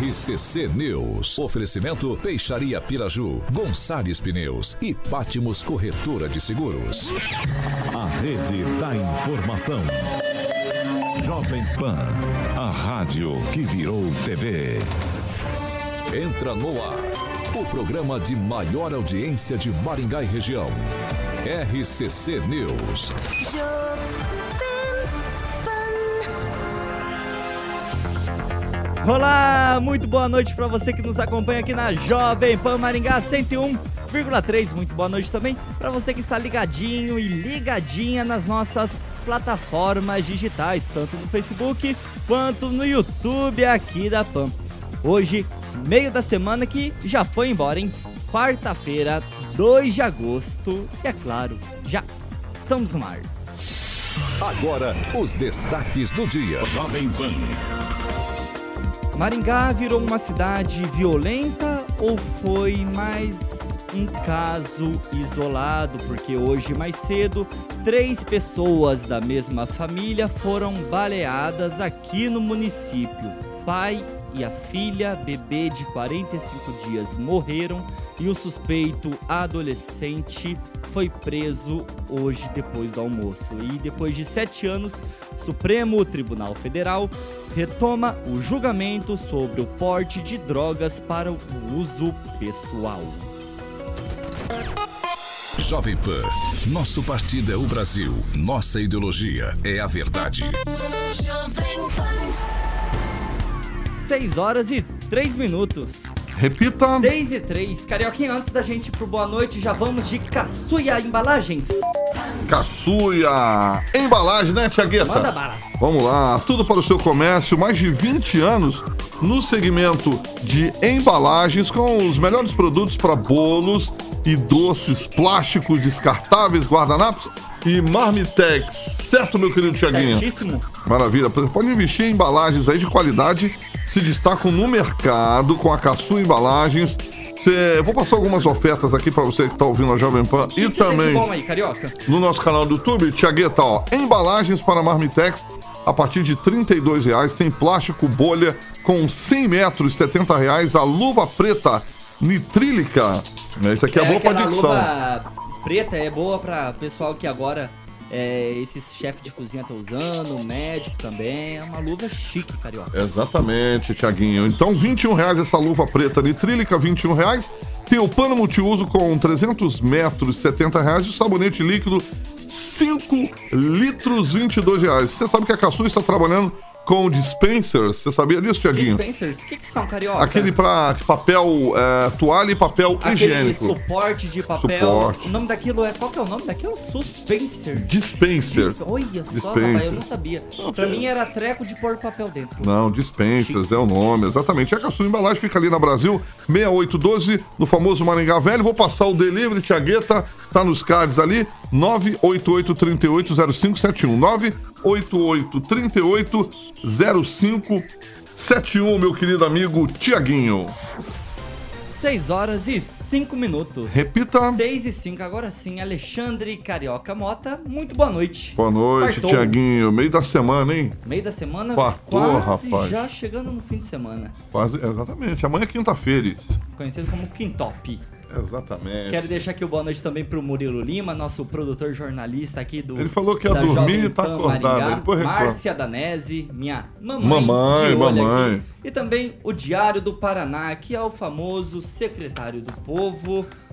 RCC News. Oferecimento Peixaria Piraju, Gonçalves Pneus e Pátimos Corretora de Seguros. A rede da informação. Jovem Pan, a rádio que virou TV. Entra no ar, o programa de maior audiência de Maringá e região. RCC News. Olá, muito boa noite para você que nos acompanha aqui na Jovem Pan Maringá 101,3. Muito boa noite também para você que está ligadinho e ligadinha nas nossas plataformas digitais, tanto no Facebook quanto no YouTube aqui da Pan. Hoje, meio da semana que já foi embora, hein? Quarta-feira, 2 de agosto, e é claro, já estamos no ar. Agora, os destaques do dia. Jovem Pan. Maringá virou uma cidade violenta ou foi mais um caso isolado? Porque hoje, mais cedo, três pessoas da mesma família foram baleadas aqui no município. Pai e a filha, bebê de 45 dias, morreram e o suspeito adolescente foi preso hoje depois do almoço. E depois de sete anos, Supremo Tribunal Federal retoma o julgamento sobre o porte de drogas para o uso pessoal. Jovem Pan, nosso partido é o Brasil, nossa ideologia é a verdade. 6 horas e 3 minutos. Repita. 6 e 3. Carioquinha, antes da gente ir pro boa noite, já vamos de Caçuia Embalagens. Caçuia Embalagem, né, Tiagueta? Manda bala. Vamos lá, tudo para o seu comércio, mais de 20 anos no segmento de embalagens com os melhores produtos para bolos e doces plásticos descartáveis, guardanapos e marmitex. Certo, meu querido Tiaguinho? Certíssimo. Maravilha. Pode investir em embalagens aí de qualidade, se destacam no mercado com a Caçu Embalagens. Cê, vou passar algumas ofertas aqui para você que está ouvindo a Jovem Pan e também aí, no nosso canal do YouTube, Tiagueta, ó, embalagens para Marmitex a partir de 32 reais, tem plástico bolha com 100 metros, 70 reais, a luva preta nitrílica, isso aqui é, boa para dicção. luva preta é boa pra pessoal que agora é, esses chefes de cozinha estão usando, médico também. É uma luva chique, Carioca. Exatamente, Tiaguinho. Então, 21 reais essa luva preta nitrílica, 21 reais. Tem o pano multiuso com 300 metros, 70 reais. E o sabonete líquido, 5 litros, 22 reais. Você sabe que a Caçu está trabalhando com dispensers. Você sabia disso, Tiaguinho? Dispensers, o que, que são, Carioca? Aquele para papel, é, toalha e papel Aquele higiênico. suporte de papel. Suporte. O nome daquilo é. Qual que é o nome daquilo? Suspenser. Dispenser. Dis- Olha só, Dispenser. rapaz, eu não sabia. Pra mim era treco de pôr papel dentro. Não, Dispensers é o nome, exatamente. E a Caçu Embalagem fica ali na Brasil, 6812, no famoso Maringá Velho. Vou passar o delivery, Tiagueta, tá nos cards ali, 988380571. 988380571, meu querido amigo Tiaguinho. 6 horas e 5 minutos. Repita. 6 e 5, agora sim, Alexandre Carioca Mota, muito boa noite. Boa noite, Quartou. Tiaguinho. Meio da semana, hein? Meio da semana, Quartou, quase rapaz. já chegando no fim de semana. Quase, exatamente. Amanhã é quinta-feira. Conhecido como Quintop. Exatamente. Quero deixar aqui o boa noite também pro Murilo Lima, nosso produtor jornalista aqui do. Ele falou que ia dormir e tá acordado, depois. Márcia Danese, minha mamãe. Mamãe, mamãe. aqui. E também o Diário do Paraná, que é o famoso secretário do povo,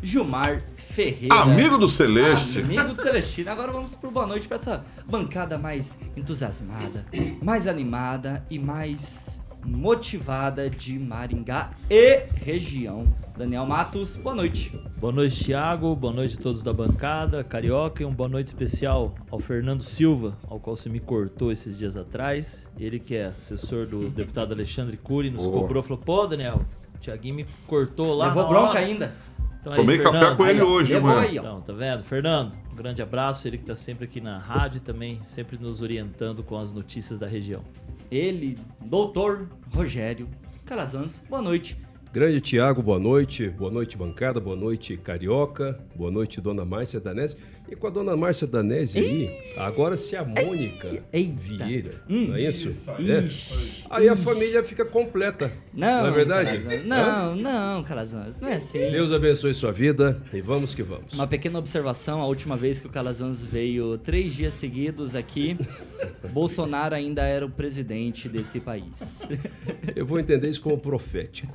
Gilmar Ferreira. Amigo do Celeste. Amigo do Celestino. Agora vamos pro boa noite pra essa bancada mais entusiasmada, mais animada e mais motivada de Maringá e região. Daniel Matos, boa noite. Boa noite, Thiago. Boa noite a todos da bancada, Carioca. E uma boa noite especial ao Fernando Silva, ao qual você me cortou esses dias atrás. Ele que é assessor do deputado Alexandre Cury, nos Boa. cobrou, falou, pô, Daniel, o Thiaguinho me cortou lá Levou na bronca hora." ainda. Então, aí, Tomei café Fernando, com ele aí, hoje, levou mano. aí. Então, tá vendo? Fernando, um grande abraço. Ele que tá sempre aqui na rádio e também sempre nos orientando com as notícias da região. Ele, doutor Rogério Calazans, boa noite. Grande Tiago, boa noite. Boa noite, bancada. Boa noite, Carioca. Boa noite, Dona Márcia Danese. E com a Dona Márcia Danese aí, agora se a Mônica Eita. Vieira, Hum. não é isso? Isso É. Ixi. Aí a família fica completa. Não, Não é verdade? Calazans, Não, não, Calazans, não é assim. Deus abençoe sua vida e vamos que vamos. Uma pequena observação, a última vez que o Calazans veio três dias seguidos aqui, Bolsonaro ainda era o presidente desse país. Eu vou entender isso como profético.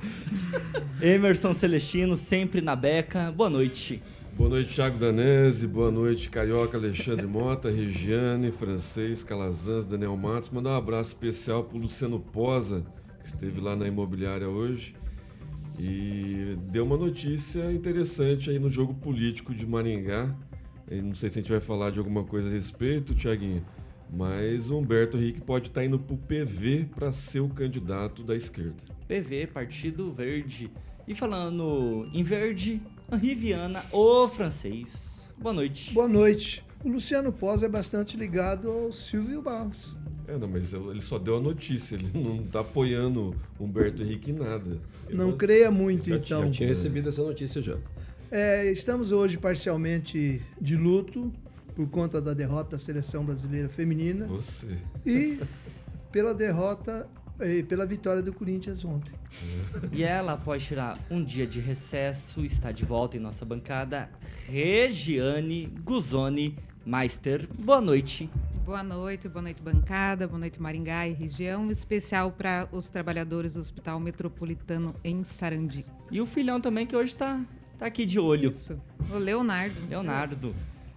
Emerson Celestino, sempre na beca. Boa noite. Boa noite, Thiago Danese. Boa noite, Carioca, Alexandre Mota, Regiane, Francês, Calazans, Daniel Matos. Mandar um abraço especial pro Luciano Posa, que esteve lá na imobiliária hoje. E deu uma notícia interessante aí no jogo político de Maringá. Não sei se a gente vai falar de alguma coisa a respeito, Tiaguinho. Mas o Humberto Henrique pode estar indo pro PV para ser o candidato da esquerda. PV, Partido Verde. E falando em verde, Henri Viana, o francês. Boa noite. Boa noite. O Luciano Pós é bastante ligado ao Silvio Barros. É, não, mas ele só deu a notícia, ele não tá apoiando Humberto Henrique em nada. Eu Não creia muito, Já, então. já tinha recebido essa notícia já. É, estamos hoje parcialmente de luto por conta da derrota da seleção brasileira feminina Você. e pela derrota pela vitória do Corinthians ontem. E ela, após tirar um dia de recesso, está de volta em nossa bancada, Regiane Guzoni Meister. Boa noite. Boa noite, boa noite bancada, boa noite Maringá e região, especial para os trabalhadores do Hospital Metropolitano em Sarandi. E o filhão também, que hoje está tá aqui de olho. Isso. O Leonardo. Leonardo.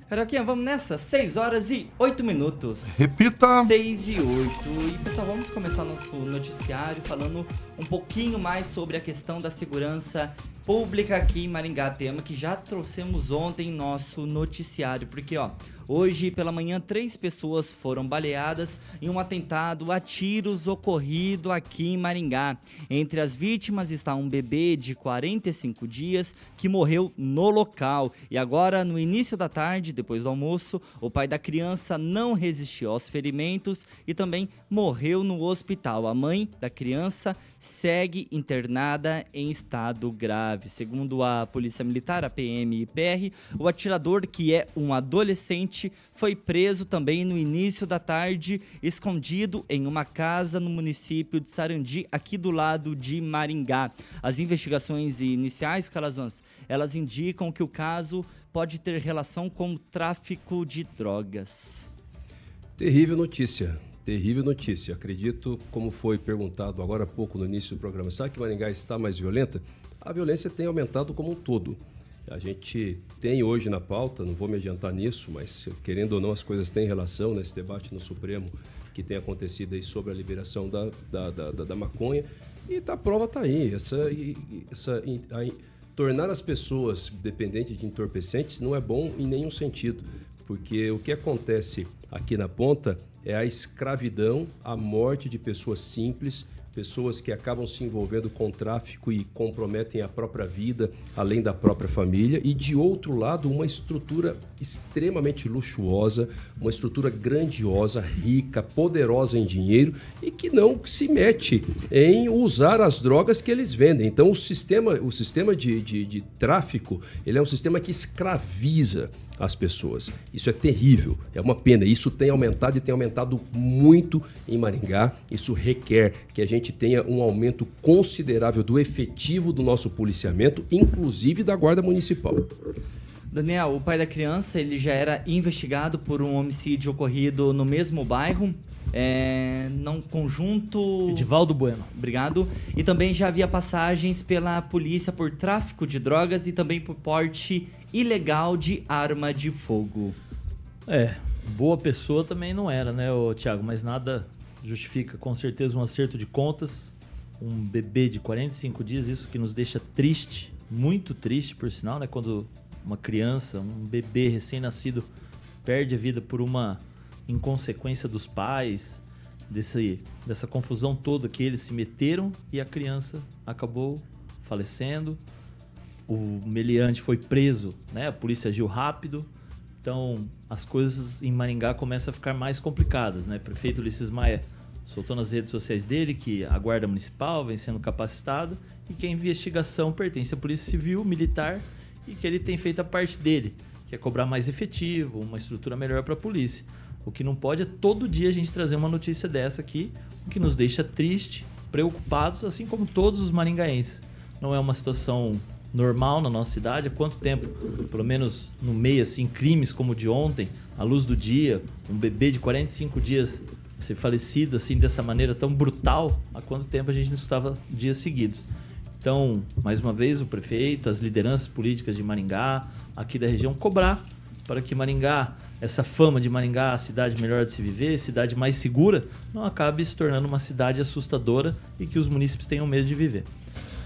Carioquinha, vamos nessa? 6 horas e 8 minutos. Repita. 6 e 8. E pessoal, vamos começar nosso noticiário falando um pouquinho mais sobre a questão da segurança pública aqui em Maringá, tema que já trouxemos ontem em nosso noticiário, porque ó, hoje pela manhã três pessoas foram baleadas em um atentado a tiros ocorrido aqui em Maringá. Entre as vítimas está um bebê de 45 dias que morreu no local. E agora, no início da tarde, depois do almoço, o pai da criança não resistiu aos ferimentos e também morreu no hospital. A mãe da criança segue internada em estado grave. Segundo a Polícia Militar, a PM e PR, o atirador, que é um adolescente, foi preso também no início da tarde, escondido em uma casa no município de Sarandi, aqui do lado de Maringá. As investigações iniciais, Calazans, elas indicam que o caso pode ter relação com o tráfico de drogas. Terrível notícia. Terrível notícia. Acredito, como foi perguntado agora há pouco no início do programa, será que Maringá está mais violenta? A violência tem aumentado como um todo. A gente tem hoje na pauta, não vou me adiantar nisso, mas querendo ou não, as coisas têm relação nesse debate no Supremo que tem acontecido aí sobre a liberação da, da, da, da- maconha. E a prova está aí. Essa, essa, a- tornar as pessoas dependentes de entorpecentes não é bom em nenhum sentido, porque o que acontece aqui na ponta é a escravidão, a morte de pessoas simples, pessoas que acabam se envolvendo com tráfico e comprometem a própria vida, além da própria família, e de outro lado, uma estrutura extremamente luxuosa, uma estrutura grandiosa, rica, poderosa em dinheiro e que não se mete em usar as drogas que eles vendem. Então, o sistema, o sistema de, de, de tráfico ele é um sistema que escraviza as pessoas. Isso é terrível, é uma pena. Isso tem aumentado e tem aumentado muito em Maringá. Isso requer que a gente tenha um aumento considerável do efetivo do nosso policiamento, inclusive da Guarda Municipal. Daniel, o pai da criança, ele já era investigado por um homicídio ocorrido no mesmo bairro, é, num conjunto... Edivaldo Bueno. Obrigado. E também já havia passagens pela polícia por tráfico de drogas e também por porte ilegal de arma de fogo. É, boa pessoa também não era, né, ô, Thiago? Mas nada justifica com certeza um acerto de contas. Um bebê de 45 dias, isso que nos deixa triste, muito triste, por sinal, né? Quando uma criança, um bebê recém-nascido perde a vida por uma inconsequência dos pais, desse, dessa confusão toda que eles se meteram e a criança acabou falecendo. O meliante foi preso, né? A polícia agiu rápido. Então, as coisas em Maringá começam a ficar mais complicadas, né? Prefeito Ulisses Maia soltou nas redes sociais dele que a Guarda Municipal vem sendo capacitada e que a investigação pertence à Polícia Civil, Militar e que ele tem feito a parte dele, que é cobrar mais efetivo, uma estrutura melhor para a polícia. O que não pode é todo dia a gente trazer uma notícia dessa aqui, o que nos deixa triste, preocupados, assim como todos os maringaenses. Não é uma situação normal na nossa cidade? Há quanto tempo, pelo menos no meio, assim, crimes como o de ontem, à luz do dia, um bebê de 45 dias ser falecido assim dessa maneira tão brutal, há quanto tempo a gente não escutava dias seguidos? Então, mais uma vez, o prefeito, as lideranças políticas de Maringá, aqui da região, cobrar para que Maringá, essa fama de Maringá, a cidade melhor de se viver, cidade mais segura, não acabe se tornando uma cidade assustadora e que os munícipes tenham medo de viver.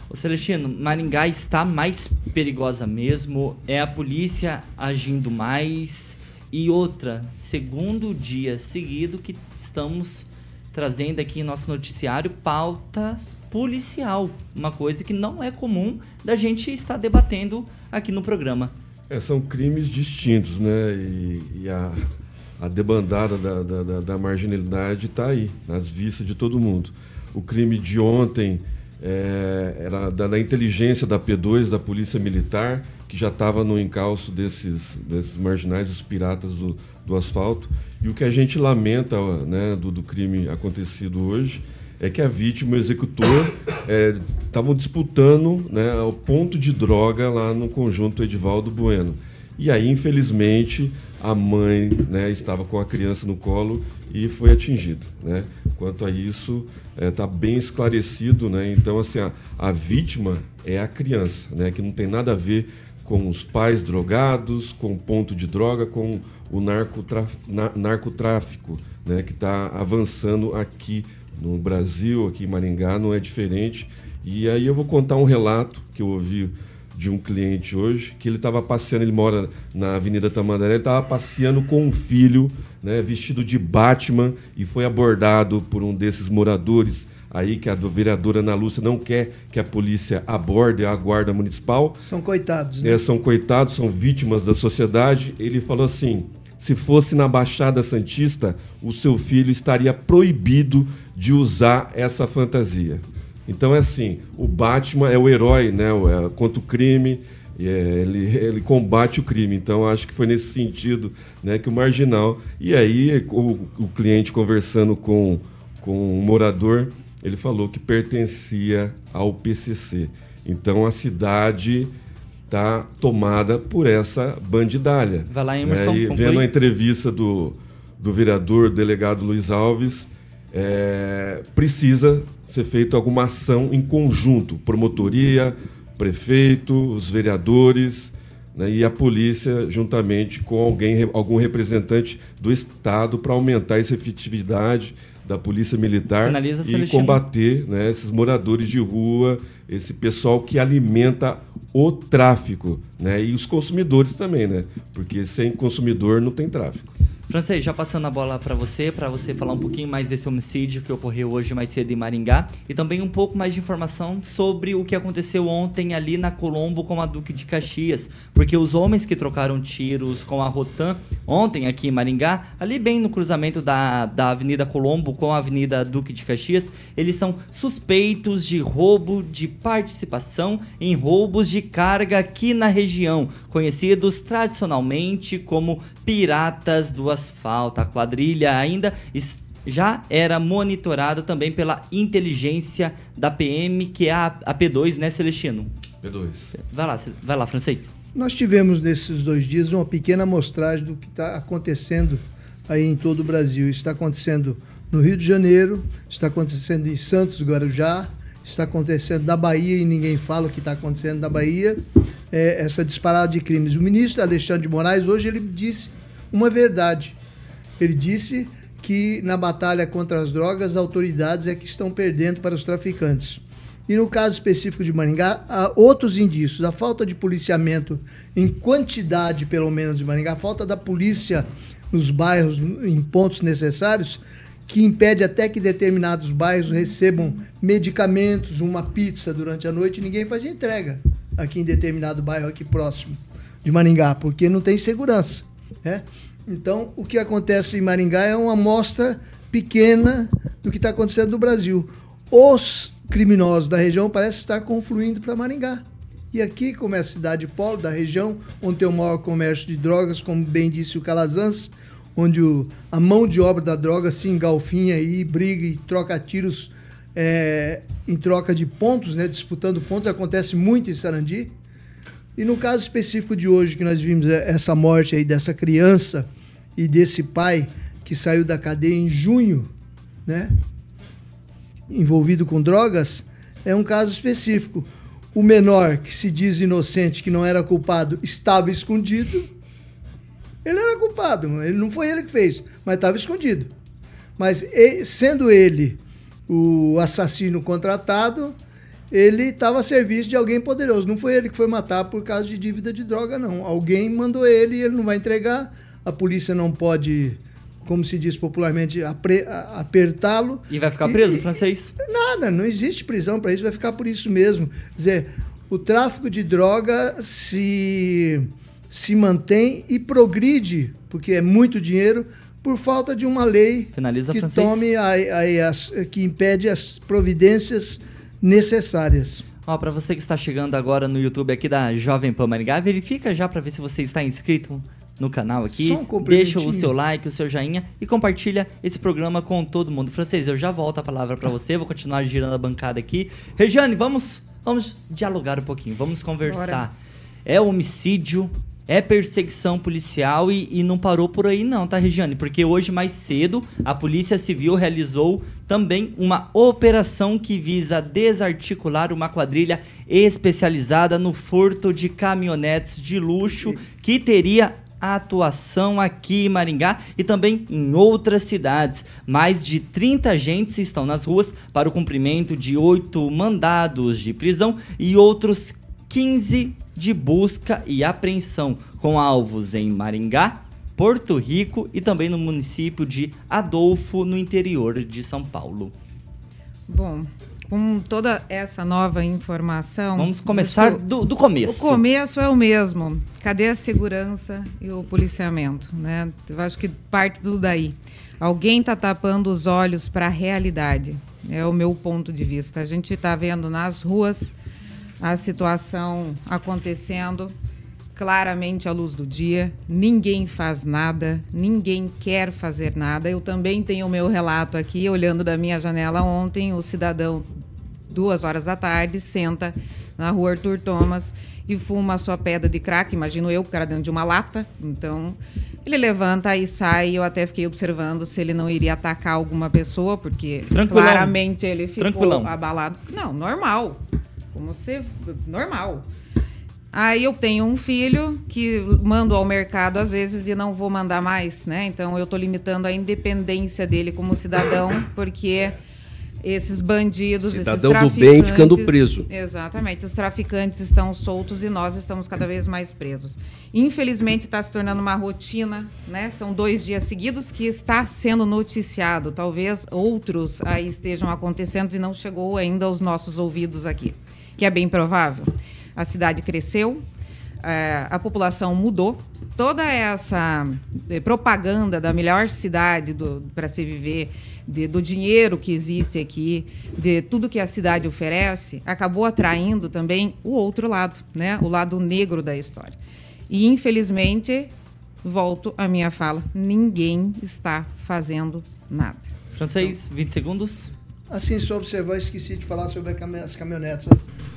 Ô Celestino, Maringá está mais perigosa mesmo? É a polícia agindo mais? E outra, segundo dia seguido que estamos trazendo aqui em nosso noticiário pautas policial, uma coisa que não é comum da gente estar debatendo aqui no programa. É, são crimes distintos, né? E, e a, a debandada da, da, da, da marginalidade está aí, nas vistas de todo mundo. O crime de ontem é, era da, da, inteligência da P2, da Polícia Militar, que já estava no encalço desses, desses marginais, os piratas do, do asfalto. E o que a gente lamenta né, do, do crime acontecido hoje é que a vítima e o executor estavam é, disputando né, o ponto de droga lá no conjunto Edivaldo Bueno. E aí, infelizmente, a mãe né, estava com a criança no colo e foi atingido. Né? Quanto a isso, está é, tá bem esclarecido. Né? Então, assim, a, a, vítima é a criança, né? que não tem nada a ver com os pais drogados, com o ponto de droga, com o narcotraf, na, narcotráfico, né? que está avançando aqui no Brasil, aqui em Maringá, não é diferente. E aí eu vou contar um relato que eu ouvi de um cliente hoje, que ele estava passeando, ele mora na Avenida Tamandaré, ele estava passeando com um filho, né, vestido de Batman, e foi abordado por um desses moradores aí que a vereadora Ana Lúcia não quer que a polícia aborde a guarda municipal. São coitados, né? É, são coitados, são vítimas da sociedade. Ele falou assim: se fosse na Baixada Santista, o seu filho estaria proibido de usar essa fantasia. Então é assim, o Batman é o herói, né, é, contra o crime, é, ele, ele combate o crime. Então acho que foi nesse sentido, né, que o marginal. E aí o, o cliente conversando com com um morador, ele falou que pertencia ao PCC. Então a cidade está tomada por essa bandidalha. Vai lá, Emerson. É, e vendo a entrevista do, do vereador, delegado Luiz Alves, é, precisa ser feita alguma ação em conjunto, promotoria, prefeito, os vereadores né, e a polícia, juntamente com alguém, algum representante do Estado, para aumentar essa efetividade da polícia militar e combater né, esses moradores de rua, esse pessoal que alimenta o tráfico, né? E os consumidores também, né? Porque sem consumidor não tem tráfico. Francês, já passando a bola para você, para você falar um pouquinho mais desse homicídio que ocorreu hoje mais cedo em Maringá e também um pouco mais de informação sobre o que aconteceu ontem ali na Colombo com a Duque de Caxias, porque os homens que trocaram tiros com a Rotan ontem aqui em Maringá, ali bem no cruzamento da, da Avenida Colombo com a Avenida Duque de Caxias, eles são suspeitos de roubo de participação em roubos de carga aqui na região, conhecidos tradicionalmente como piratas do asfalto. A quadrilha ainda já era monitorada também pela inteligência da PM, que é a, a P2, né, Celestino? P2. Vai lá, vai lá, francês. Nós tivemos nesses dois dias uma pequena amostragem do que está acontecendo aí em todo o Brasil. Está acontecendo no Rio de Janeiro, está acontecendo em Santos, Guarujá, está acontecendo na Bahia e ninguém fala o que está acontecendo na Bahia, é, essa disparada de crimes. O ministro Alexandre de Moraes, hoje, ele disse uma verdade. Ele disse que na batalha contra as drogas, as autoridades é que estão perdendo para os traficantes. E no caso específico de Maringá, há outros indícios. A falta de policiamento em quantidade, pelo menos, de Maringá, a falta da polícia nos bairros, em pontos necessários, que impede até que determinados bairros recebam medicamentos, uma pizza durante a noite, ninguém faz entrega aqui em determinado bairro aqui próximo de Maringá, porque não tem segurança. Né? Então, o que acontece em Maringá é uma amostra pequena do que está acontecendo no Brasil. Os criminosos da região parecem estar confluindo para Maringá. E aqui, como é a cidade polo da região, onde tem o maior comércio de drogas, como bem disse o Calazans, onde o, a mão de obra da droga se engalfinha e briga e troca tiros é, em troca de pontos, né, disputando pontos, acontece muito em Sarandi. E no caso específico de hoje, que nós vimos é, essa morte aí dessa criança e desse pai que saiu da cadeia em junho, né, envolvido com drogas, é um caso específico. O menor, que se diz inocente, que não era culpado, estava escondido. Ele era culpado, ele não foi ele que fez, mas estava escondido. Mas sendo ele o assassino contratado, ele estava a serviço de alguém poderoso. Não foi ele que foi matar por causa de dívida de droga, não. Alguém mandou ele e ele não vai entregar. A polícia não pode, como se diz popularmente, apertá-lo. E vai ficar preso, e, francês? Nada, não existe prisão para isso, vai ficar por isso mesmo. Quer dizer, o tráfico de droga se, se mantém e progride, porque é muito dinheiro, por falta de uma lei Finaliza que francês. tome a, a, a, que impede as providências necessárias. Ó, para você que está chegando agora no YouTube aqui da Jovem Pan Maringá, verifica já para ver se você está inscrito no canal aqui. Um Deixa o seu like, o seu joinha e compartilha esse programa com todo mundo. Francês, eu já volto a palavra para você, vou continuar girando a bancada aqui. Regiane, vamos, vamos dialogar um pouquinho, vamos conversar. Bora. É homicídio é perseguição policial e, e, não parou por aí não, tá, Regiane? Porque hoje mais cedo a Polícia Civil realizou também uma operação que visa desarticular uma quadrilha especializada no furto de caminhonetes de luxo que teria atuação aqui em Maringá e também em outras cidades. Mais de 30 agentes estão nas ruas para o cumprimento de oito mandados de prisão e outros 15 de busca e apreensão com alvos em Maringá, Porto Rico e também no município de Adolfo, no interior de São Paulo. Bom, com toda essa nova informação. Vamos começar do, do, começo. O começo é o mesmo. Cadê a segurança e o policiamento? Né? Eu acho que parte tudo daí. Alguém está tapando os olhos para a realidade. É o meu ponto de vista. A gente está vendo nas ruas a situação acontecendo claramente à luz do dia. Ninguém faz nada, ninguém quer fazer nada. Eu também tenho o meu relato aqui, olhando da minha janela ontem, o cidadão, duas horas da tarde, senta na rua Arthur Thomas e fuma a sua pedra de crack, imagino eu, porque era dentro de uma lata. Então, ele levanta e sai. Eu até fiquei observando se ele não iria atacar alguma pessoa, porque Tranquilão. claramente ele ficou Tranquilão. abalado. Não, normal como ser normal. Aí eu tenho um filho que mando ao mercado às vezes e não vou mandar mais, né? Então eu estou limitando a independência dele como cidadão, porque esses bandidos, cidadão esses do bem ficando preso. Exatamente, os traficantes estão soltos e nós estamos cada vez mais presos. Infelizmente está se tornando uma rotina, né? São dois dias seguidos que está sendo noticiado. Talvez outros aí estejam acontecendo e não chegou ainda aos nossos ouvidos aqui que é bem provável. A cidade cresceu, é, a população mudou. Toda essa eh, propaganda da melhor cidade para se viver, de, do dinheiro que existe aqui, de tudo que a cidade oferece, acabou atraindo também o outro lado, né? o lado negro da história. E, infelizmente, volto à minha fala: ninguém está fazendo nada. Francês, 20 segundos. Assim, só observar, esqueci de falar sobre as caminhonetes.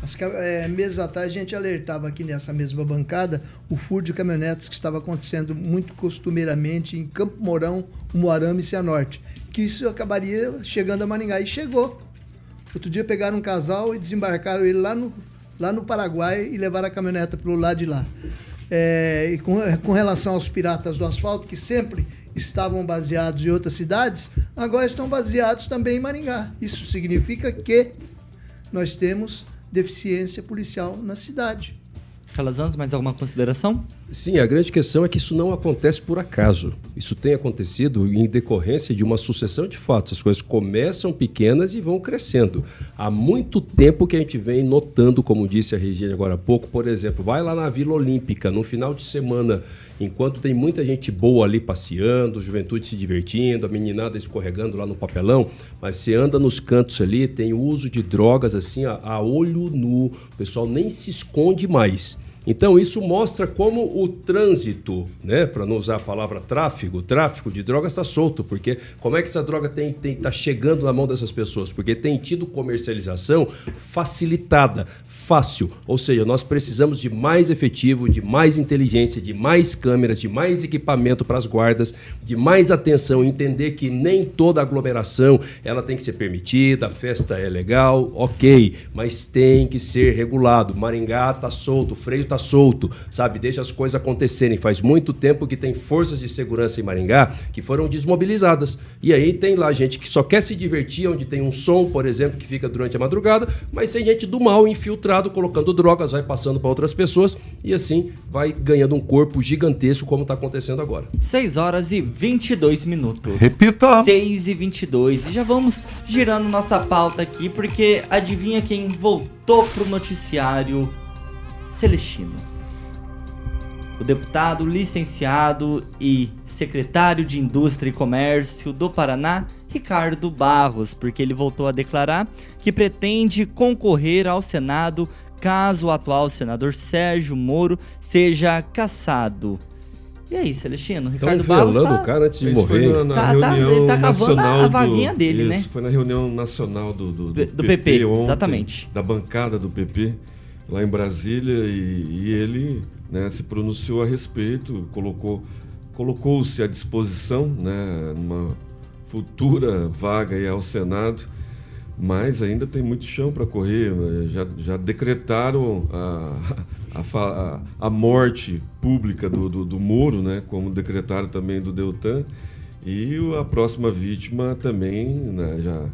As, é, meses atrás a gente alertava aqui nessa mesma bancada o furto de caminhonetes que estava acontecendo muito costumeiramente em Campo Mourão, Moarama e Cianorte. Que isso acabaria chegando a Maringá. E chegou. Outro dia pegaram um casal e desembarcaram ele lá no, lá no Paraguai e levaram a caminhoneta para o lado de lá. É, e com, com relação aos piratas do asfalto, que sempre estavam baseados em outras cidades, agora estão baseados também em Maringá. Isso significa que nós temos deficiência policial na cidade. Calazans, mais alguma consideração? Sim, a grande questão é que isso não acontece por acaso. Isso tem acontecido em decorrência de uma sucessão de fatos. As coisas começam pequenas e vão crescendo. Há muito tempo que a gente vem notando, como disse a Regina agora há pouco, por exemplo, vai lá na Vila Olímpica no final de semana, enquanto tem muita gente boa ali passeando, juventude se divertindo, a meninada escorregando lá no papelão, mas você anda nos cantos ali, tem o uso de drogas assim a, a olho nu, o pessoal nem se esconde mais. Então isso mostra como o trânsito, né, para não usar a palavra tráfico, tráfico de drogas está solto, porque como é que essa droga tem tem tá chegando na mão dessas pessoas? Porque tem tido comercialização facilitada, fácil. Ou seja, nós precisamos de mais efetivo, de mais inteligência, de mais câmeras, de mais equipamento para as guardas, de mais atenção, entender que nem toda aglomeração ela tem que ser permitida, a festa é legal, ok, mas tem que ser regulado. Maringá tá solto, o freio tá solto, sabe? Deixa as coisas acontecerem. Faz muito tempo que tem forças de segurança em Maringá que foram desmobilizadas. E aí tem lá gente que só quer se divertir, onde tem um som, por exemplo, que fica durante a madrugada, mas tem gente do mal infiltrado colocando drogas, vai passando para outras pessoas e assim vai ganhando um corpo gigantesco como está acontecendo agora. 6 horas e 22 minutos. Repita! 6 e 22. E já vamos girando nossa pauta aqui, porque adivinha quem voltou pro noticiário Celestino? O deputado licenciado e secretário de Indústria e Comércio do Paraná, Ricardo Barros, porque ele voltou a declarar que pretende concorrer ao Senado caso o atual senador Sérgio Moro seja cassado. E aí, Celestino? Ricardo Barros violando tá... o cara antes de Isso foi morrer. na, na Tá- tá- reunião ele tá cavando nacional a do, vaguinha dele, isso, né? Foi na reunião nacional do, do, Do- do PP, ontem, exatamente. Da bancada do PP, lá em Brasília, e, e ele né, se pronunciou a respeito, colocou colocou-se à disposição, né, numa futura vaga aí ao Senado, mas ainda tem muito chão para correr. né? Já, já decretaram a, a, a, morte pública do, do, do Moro, né, como decretaram também do Deltan, e a próxima vítima também, né, já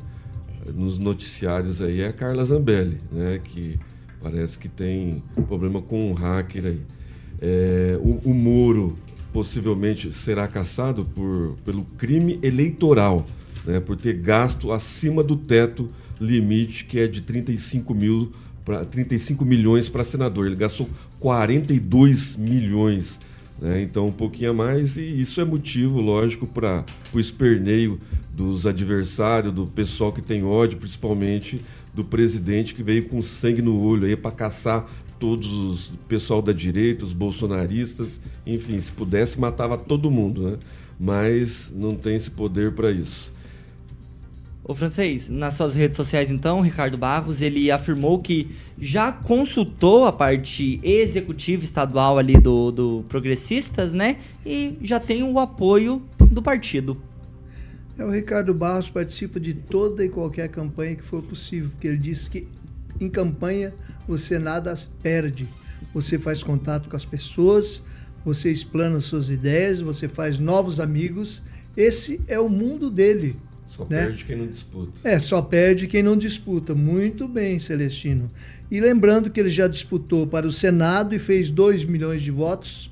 nos noticiários aí, é a Carla Zambelli, né, que parece que tem problema com um hacker aí. É, o, o Moro possivelmente será caçado por, pelo crime eleitoral, né, por ter gasto acima do teto limite, que é de 35, mil pra, 35 milhões para senador. Ele gastou 42 milhões. né, então, um pouquinho a mais, e isso é motivo, lógico, para o esperneio dos adversários, do pessoal que tem ódio, principalmente do presidente que veio com sangue no olho aí para caçar todos os pessoal da direita, os bolsonaristas, enfim, se pudesse matava todo mundo, né? Mas não tem esse poder para isso. Ô francês, nas suas redes sociais então, Ricardo Barros, ele afirmou que já consultou a parte executiva estadual ali do, do Progressistas, né? E já tem o apoio do partido. É, o Ricardo Barros participa de toda e qualquer campanha que for possível, porque ele disse que em campanha você nada perde. Você faz contato com as pessoas, você explana suas ideias, você faz novos amigos. Esse é o mundo dele. Só Né? perde quem não disputa. É, só perde quem não disputa. Muito bem, Celestino. E lembrando que ele já disputou para o Senado e fez 2 milhões de votos.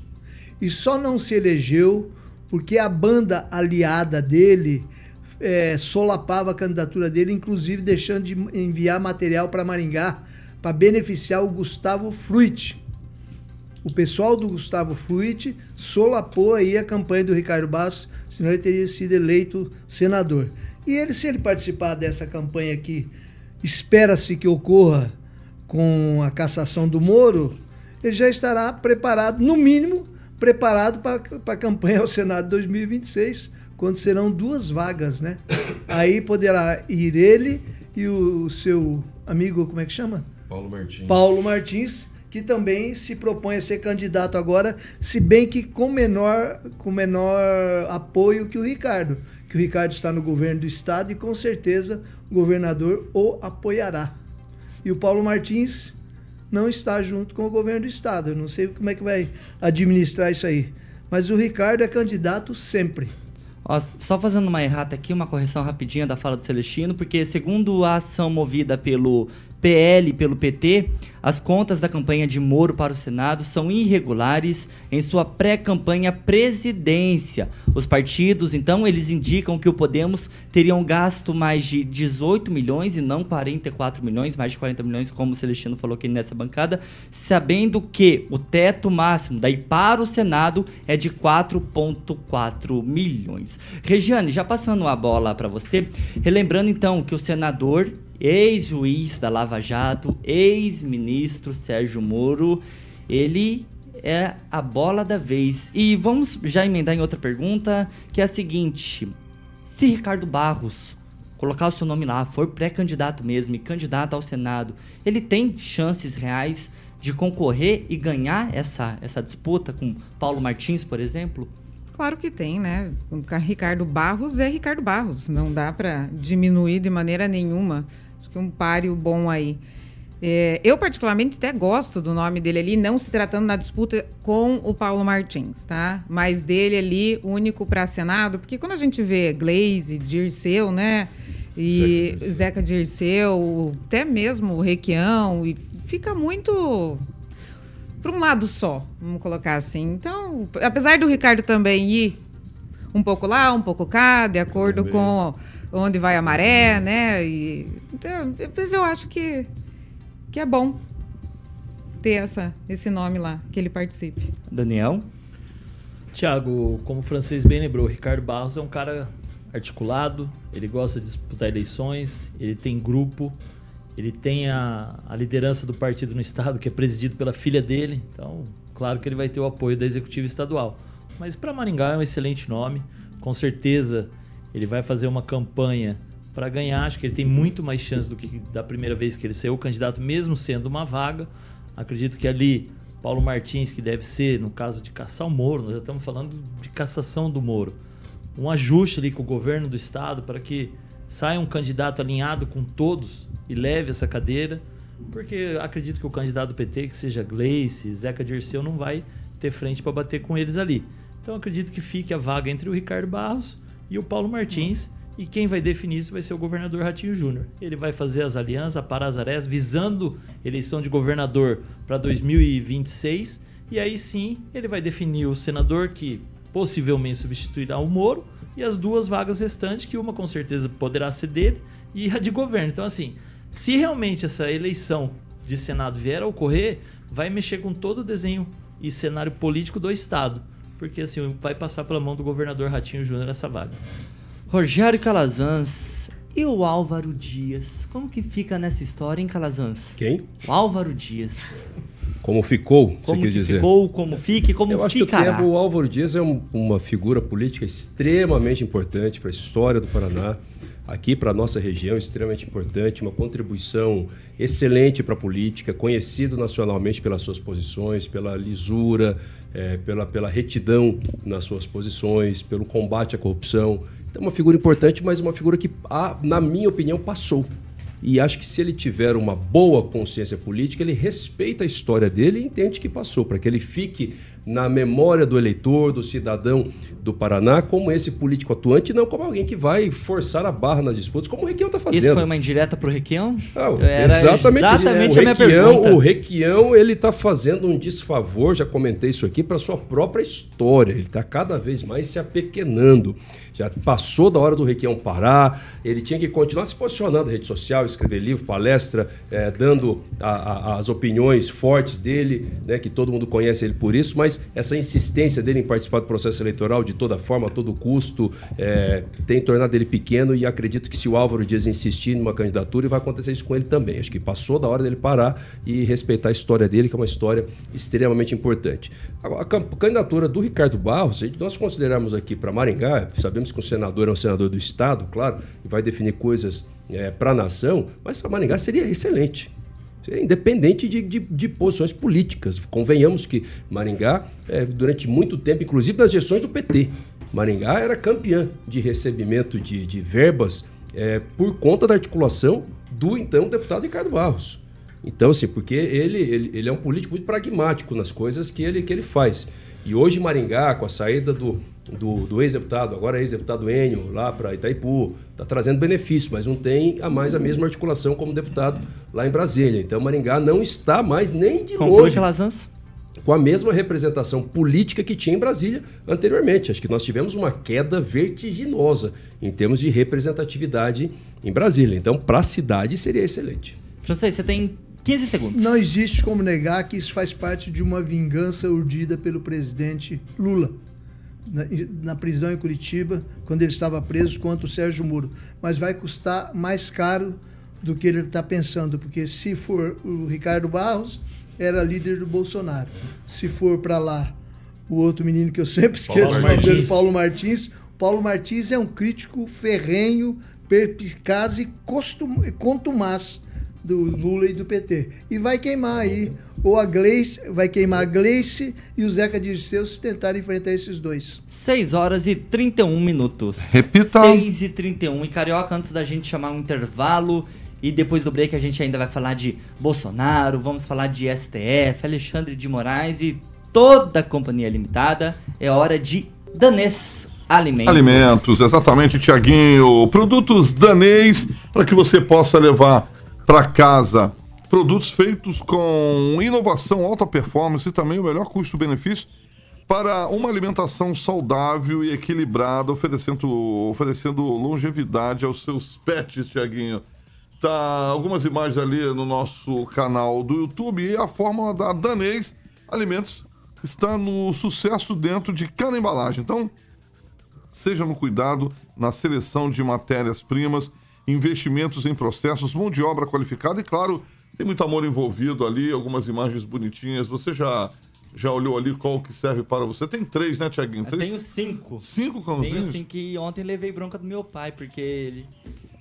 E só não se elegeu porque a banda aliada dele é, solapava a candidatura dele, inclusive deixando de enviar material para Maringá para beneficiar o Gustavo Fruit. O pessoal do Gustavo Fruit solapou aí a campanha do Ricardo Barros, senão ele teria sido eleito senador. E ele, se ele participar dessa campanha aqui, espera-se que ocorra com a cassação do Moro, ele já estará preparado, no mínimo, preparado para a campanha ao Senado 2026, quando serão duas vagas, né? Aí poderá ir ele e o seu amigo, como é que chama? Paulo Martins. Paulo Martins, que também se propõe a ser candidato agora, se bem que com menor, com menor apoio que o Ricardo. Que o Ricardo está no governo do estado e com certeza o governador o apoiará. E o Paulo Martins não está junto com o governo do estado. Eu não sei como é que vai administrar isso aí. Mas o Ricardo é candidato sempre. Ó, só fazendo uma errata aqui, uma correção rapidinha da fala do Celestino, porque segundo a ação movida pelo PL pelo PT, as contas da campanha de Moro para o Senado são irregulares em sua pré-campanha presidência. Os partidos, então, eles indicam que o Podemos teriam gasto mais de 18 milhões e não 44 milhões, mais de 40 milhões, como o Celestino falou aqui nessa bancada, sabendo que o teto máximo daí para o Senado é de 4,4 milhões. Regiane, já passando a bola para você, relembrando então que o senador ex-juiz da Lava Jato, ex-ministro Sérgio Moro, ele é a bola da vez. E vamos já emendar em outra pergunta, que é a seguinte: se Ricardo Barros colocar o seu nome lá, for pré-candidato mesmo e candidato ao Senado, ele tem chances reais de concorrer e ganhar essa, essa disputa com Paulo Martins, por exemplo? Claro que tem, né? Ricardo Barros é Ricardo Barros, não dá para diminuir de maneira nenhuma. Acho que um páreo bom aí. É, eu, particularmente, até gosto do nome dele ali, não se tratando na disputa com o Paulo Martins, tá? Mas dele ali, único para Senado, porque quando a gente vê Glaze, Dirceu, né? E Zeca, Zeca Dirceu, até mesmo o Requião, e fica muito para um lado só, vamos colocar assim. Então, apesar do Ricardo também ir um pouco lá, um pouco cá, de acordo com onde vai a maré, né? E, então, mas eu acho que, que é bom ter essa, esse nome lá, que ele participe. Daniel? Tiago, como o francês bem lembrou, Ricardo Barros é um cara articulado, ele gosta de disputar eleições, ele tem grupo, ele tem a, a liderança do partido no estado, que é presidido pela filha dele, então, claro que ele vai ter o apoio da executiva estadual. Mas para Maringá é um excelente nome, com certeza ele vai fazer uma campanha para ganhar. Acho que ele tem muito mais chance do que da primeira vez que ele saiu candidato, mesmo sendo uma vaga. Acredito que ali Paulo Martins, que deve ser, no caso de caçar o Moro, nós já estamos falando de cassação do Moro. Um ajuste ali com o governo do estado para que saia um candidato alinhado com todos e leve essa cadeira, porque acredito que o candidato do PT, que seja Gleice, Zeca Dirceu, não vai ter frente para bater com eles ali. Então acredito que fique a vaga entre o Ricardo Barros e o Paulo Martins. E quem vai definir isso vai ser o governador Ratinho Júnior. Ele vai fazer as alianças para as arés, visando eleição de governador para 2026. E aí sim ele vai definir o senador que possivelmente substituirá o Moro e as duas vagas restantes, que uma com certeza poderá ser dele, e a de governo. Então, assim, se realmente essa eleição de Senado vier a ocorrer, vai mexer com todo o desenho e cenário político do Estado porque assim vai passar pela mão do governador Ratinho Júnior essa vaga. Rogério Calazans e o Álvaro Dias. Como que fica nessa história, hein, Calazans? Quem? O Álvaro Dias. Como ficou, como você dizer? ficou, como fica e como Eu acho ficará. que o, o Álvaro Dias é um, uma figura política extremamente importante para a história do Paraná aqui para a nossa região, extremamente importante, uma contribuição excelente para a política, conhecido nacionalmente pelas suas posições, pela lisura, é, pela, pela retidão nas suas posições, pelo combate à corrupção. Então, uma figura importante, mas uma figura que, na minha opinião, passou. E acho que se ele tiver uma boa consciência política, ele respeita a história dele e entende que passou, para que ele fique na memória do eleitor, do cidadão do Paraná, como esse político atuante, não como alguém que vai forçar a barra nas disputas, como o Requião está fazendo. Isso foi uma indireta para o Requião? Era exatamente, exatamente o a minha Requião, pergunta. O Requião ele está fazendo um desfavor, já comentei isso aqui, para sua própria história. Ele está cada vez mais se apequenando. Já passou da hora do Requião parar, ele tinha que continuar se posicionando na rede social, escrever livro, palestra, é, dando a, a, as opiniões fortes dele, né, que todo mundo conhece ele por isso, mas essa insistência dele em participar do processo eleitoral de toda forma, a todo custo, é, tem tornado ele pequeno e acredito que se o Álvaro Dias insistir numa candidatura, vai acontecer isso com ele também. Acho que passou da hora dele parar e respeitar a história dele, que é uma história extremamente importante. A, candidatura do Ricardo Barros, nós considerarmos aqui para Maringá, sabemos que o senador é um senador do Estado, claro, e vai definir coisas é, para a nação, mas para Maringá seria excelente. Seria independente de, de, de, posições políticas. Convenhamos que Maringá, é, durante muito tempo, inclusive nas gestões do PT, Maringá era campeã de recebimento de, de verbas é, por conta da articulação do então deputado Ricardo Barros. Então, assim, porque ele, ele, ele é um político muito pragmático nas coisas que ele, que ele faz. E hoje Maringá, com a saída do, do, do ex-deputado, agora é ex-deputado Enio, lá para Itaipu, está trazendo benefício, mas não tem a mais a mesma articulação como deputado lá em Brasília. Então Maringá não está mais nem de Conclui, longe com a mesma representação política que tinha em Brasília anteriormente. Acho que nós tivemos uma queda vertiginosa em termos de representatividade em Brasília. Então, para a cidade seria excelente. Francês, você tem 15 segundos. Não existe como negar que isso faz parte de uma vingança urdida pelo presidente Lula. Na, na prisão em Curitiba, quando ele estava preso contra o Sérgio Moro. Mas vai custar mais caro do que ele está pensando, porque se for o Ricardo Barros, era líder do Bolsonaro. Se for para lá o outro menino que eu sempre esqueço o nome dele, Martins. Paulo Martins, Paulo Martins é um crítico ferrenho, perspicaz e costum- contumaz do Lula e do PT. E vai queimar aí, ou a Gleice, vai queimar a Gleice e o Zeca Dirceu se tentarem enfrentar esses dois. 6 horas e 31 minutos. Repita. 6 e 31. E Carioca, antes da gente chamar um intervalo e depois do break a gente ainda vai falar de Bolsonaro, vamos falar de STF, Alexandre de Moraes e toda a companhia limitada. É hora de Danês Alimentos. Alimentos, exatamente, Tiaguinho. Produtos danês para que você possa levar para casa. Produtos feitos com inovação, alta performance e também o melhor custo-benefício para uma alimentação saudável e equilibrada, oferecendo, oferecendo longevidade aos seus pets, Tiaguinho. Tá algumas imagens ali no nosso canal do YouTube e a fórmula da Danês Alimentos está no sucesso dentro de cada embalagem. Então, seja no cuidado, na seleção de matérias-primas, investimentos em processos, mão de obra qualificada e, claro, tem muito amor envolvido ali, algumas imagens bonitinhas. Você já, já olhou ali qual que serve para você? Tem três, né, Tiaguinho? Três? tenho cinco. Cinco Tenho cãozinhos? cinco que ontem levei bronca do meu pai, porque ele.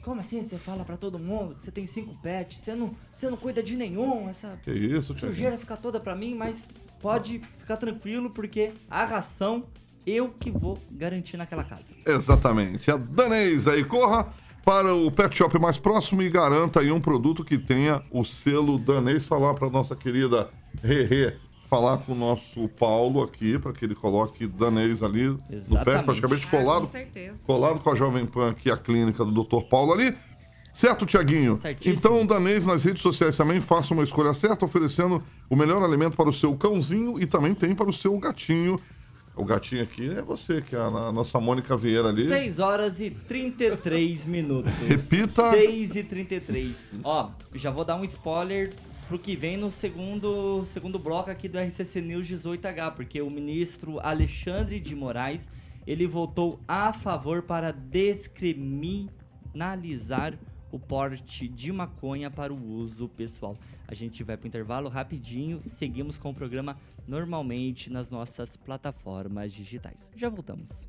Como assim você fala pra todo mundo que você tem cinco pets? Você não, você não cuida de nenhum? Essa Que isso, sujeira fica toda pra mim, mas pode ficar tranquilo, porque a ração eu que vou garantir naquela casa. Exatamente. A Danês aí, corra para o pet shop mais próximo e garanta aí um produto que tenha o selo Danês. Falar para nossa querida Rerê, falar com o nosso Paulo aqui, para que ele coloque Danês ali no pet, Exatamente. praticamente Ah, colado. com certeza. Colado com a Jovem Pan aqui, a clínica do Dr. Paulo ali. Certo, Tiaguinho? Certíssimo. Então, Danês nas redes sociais também faça uma escolha certa, oferecendo o melhor alimento para o seu cãozinho e também tem para o seu gatinho. O gatinho aqui é você, que é a nossa Mônica Vieira ali. 6 horas e 33 minutos. Repita. 6 e 33. Ó, já vou dar um spoiler pro que vem no segundo, segundo bloco aqui do RCC News 18H, porque o ministro Alexandre de Moraes, ele votou a favor para descriminalizar o porte de maconha para o uso pessoal. A gente vai pro intervalo rapidinho, seguimos com o programa normalmente nas nossas plataformas digitais. Já voltamos.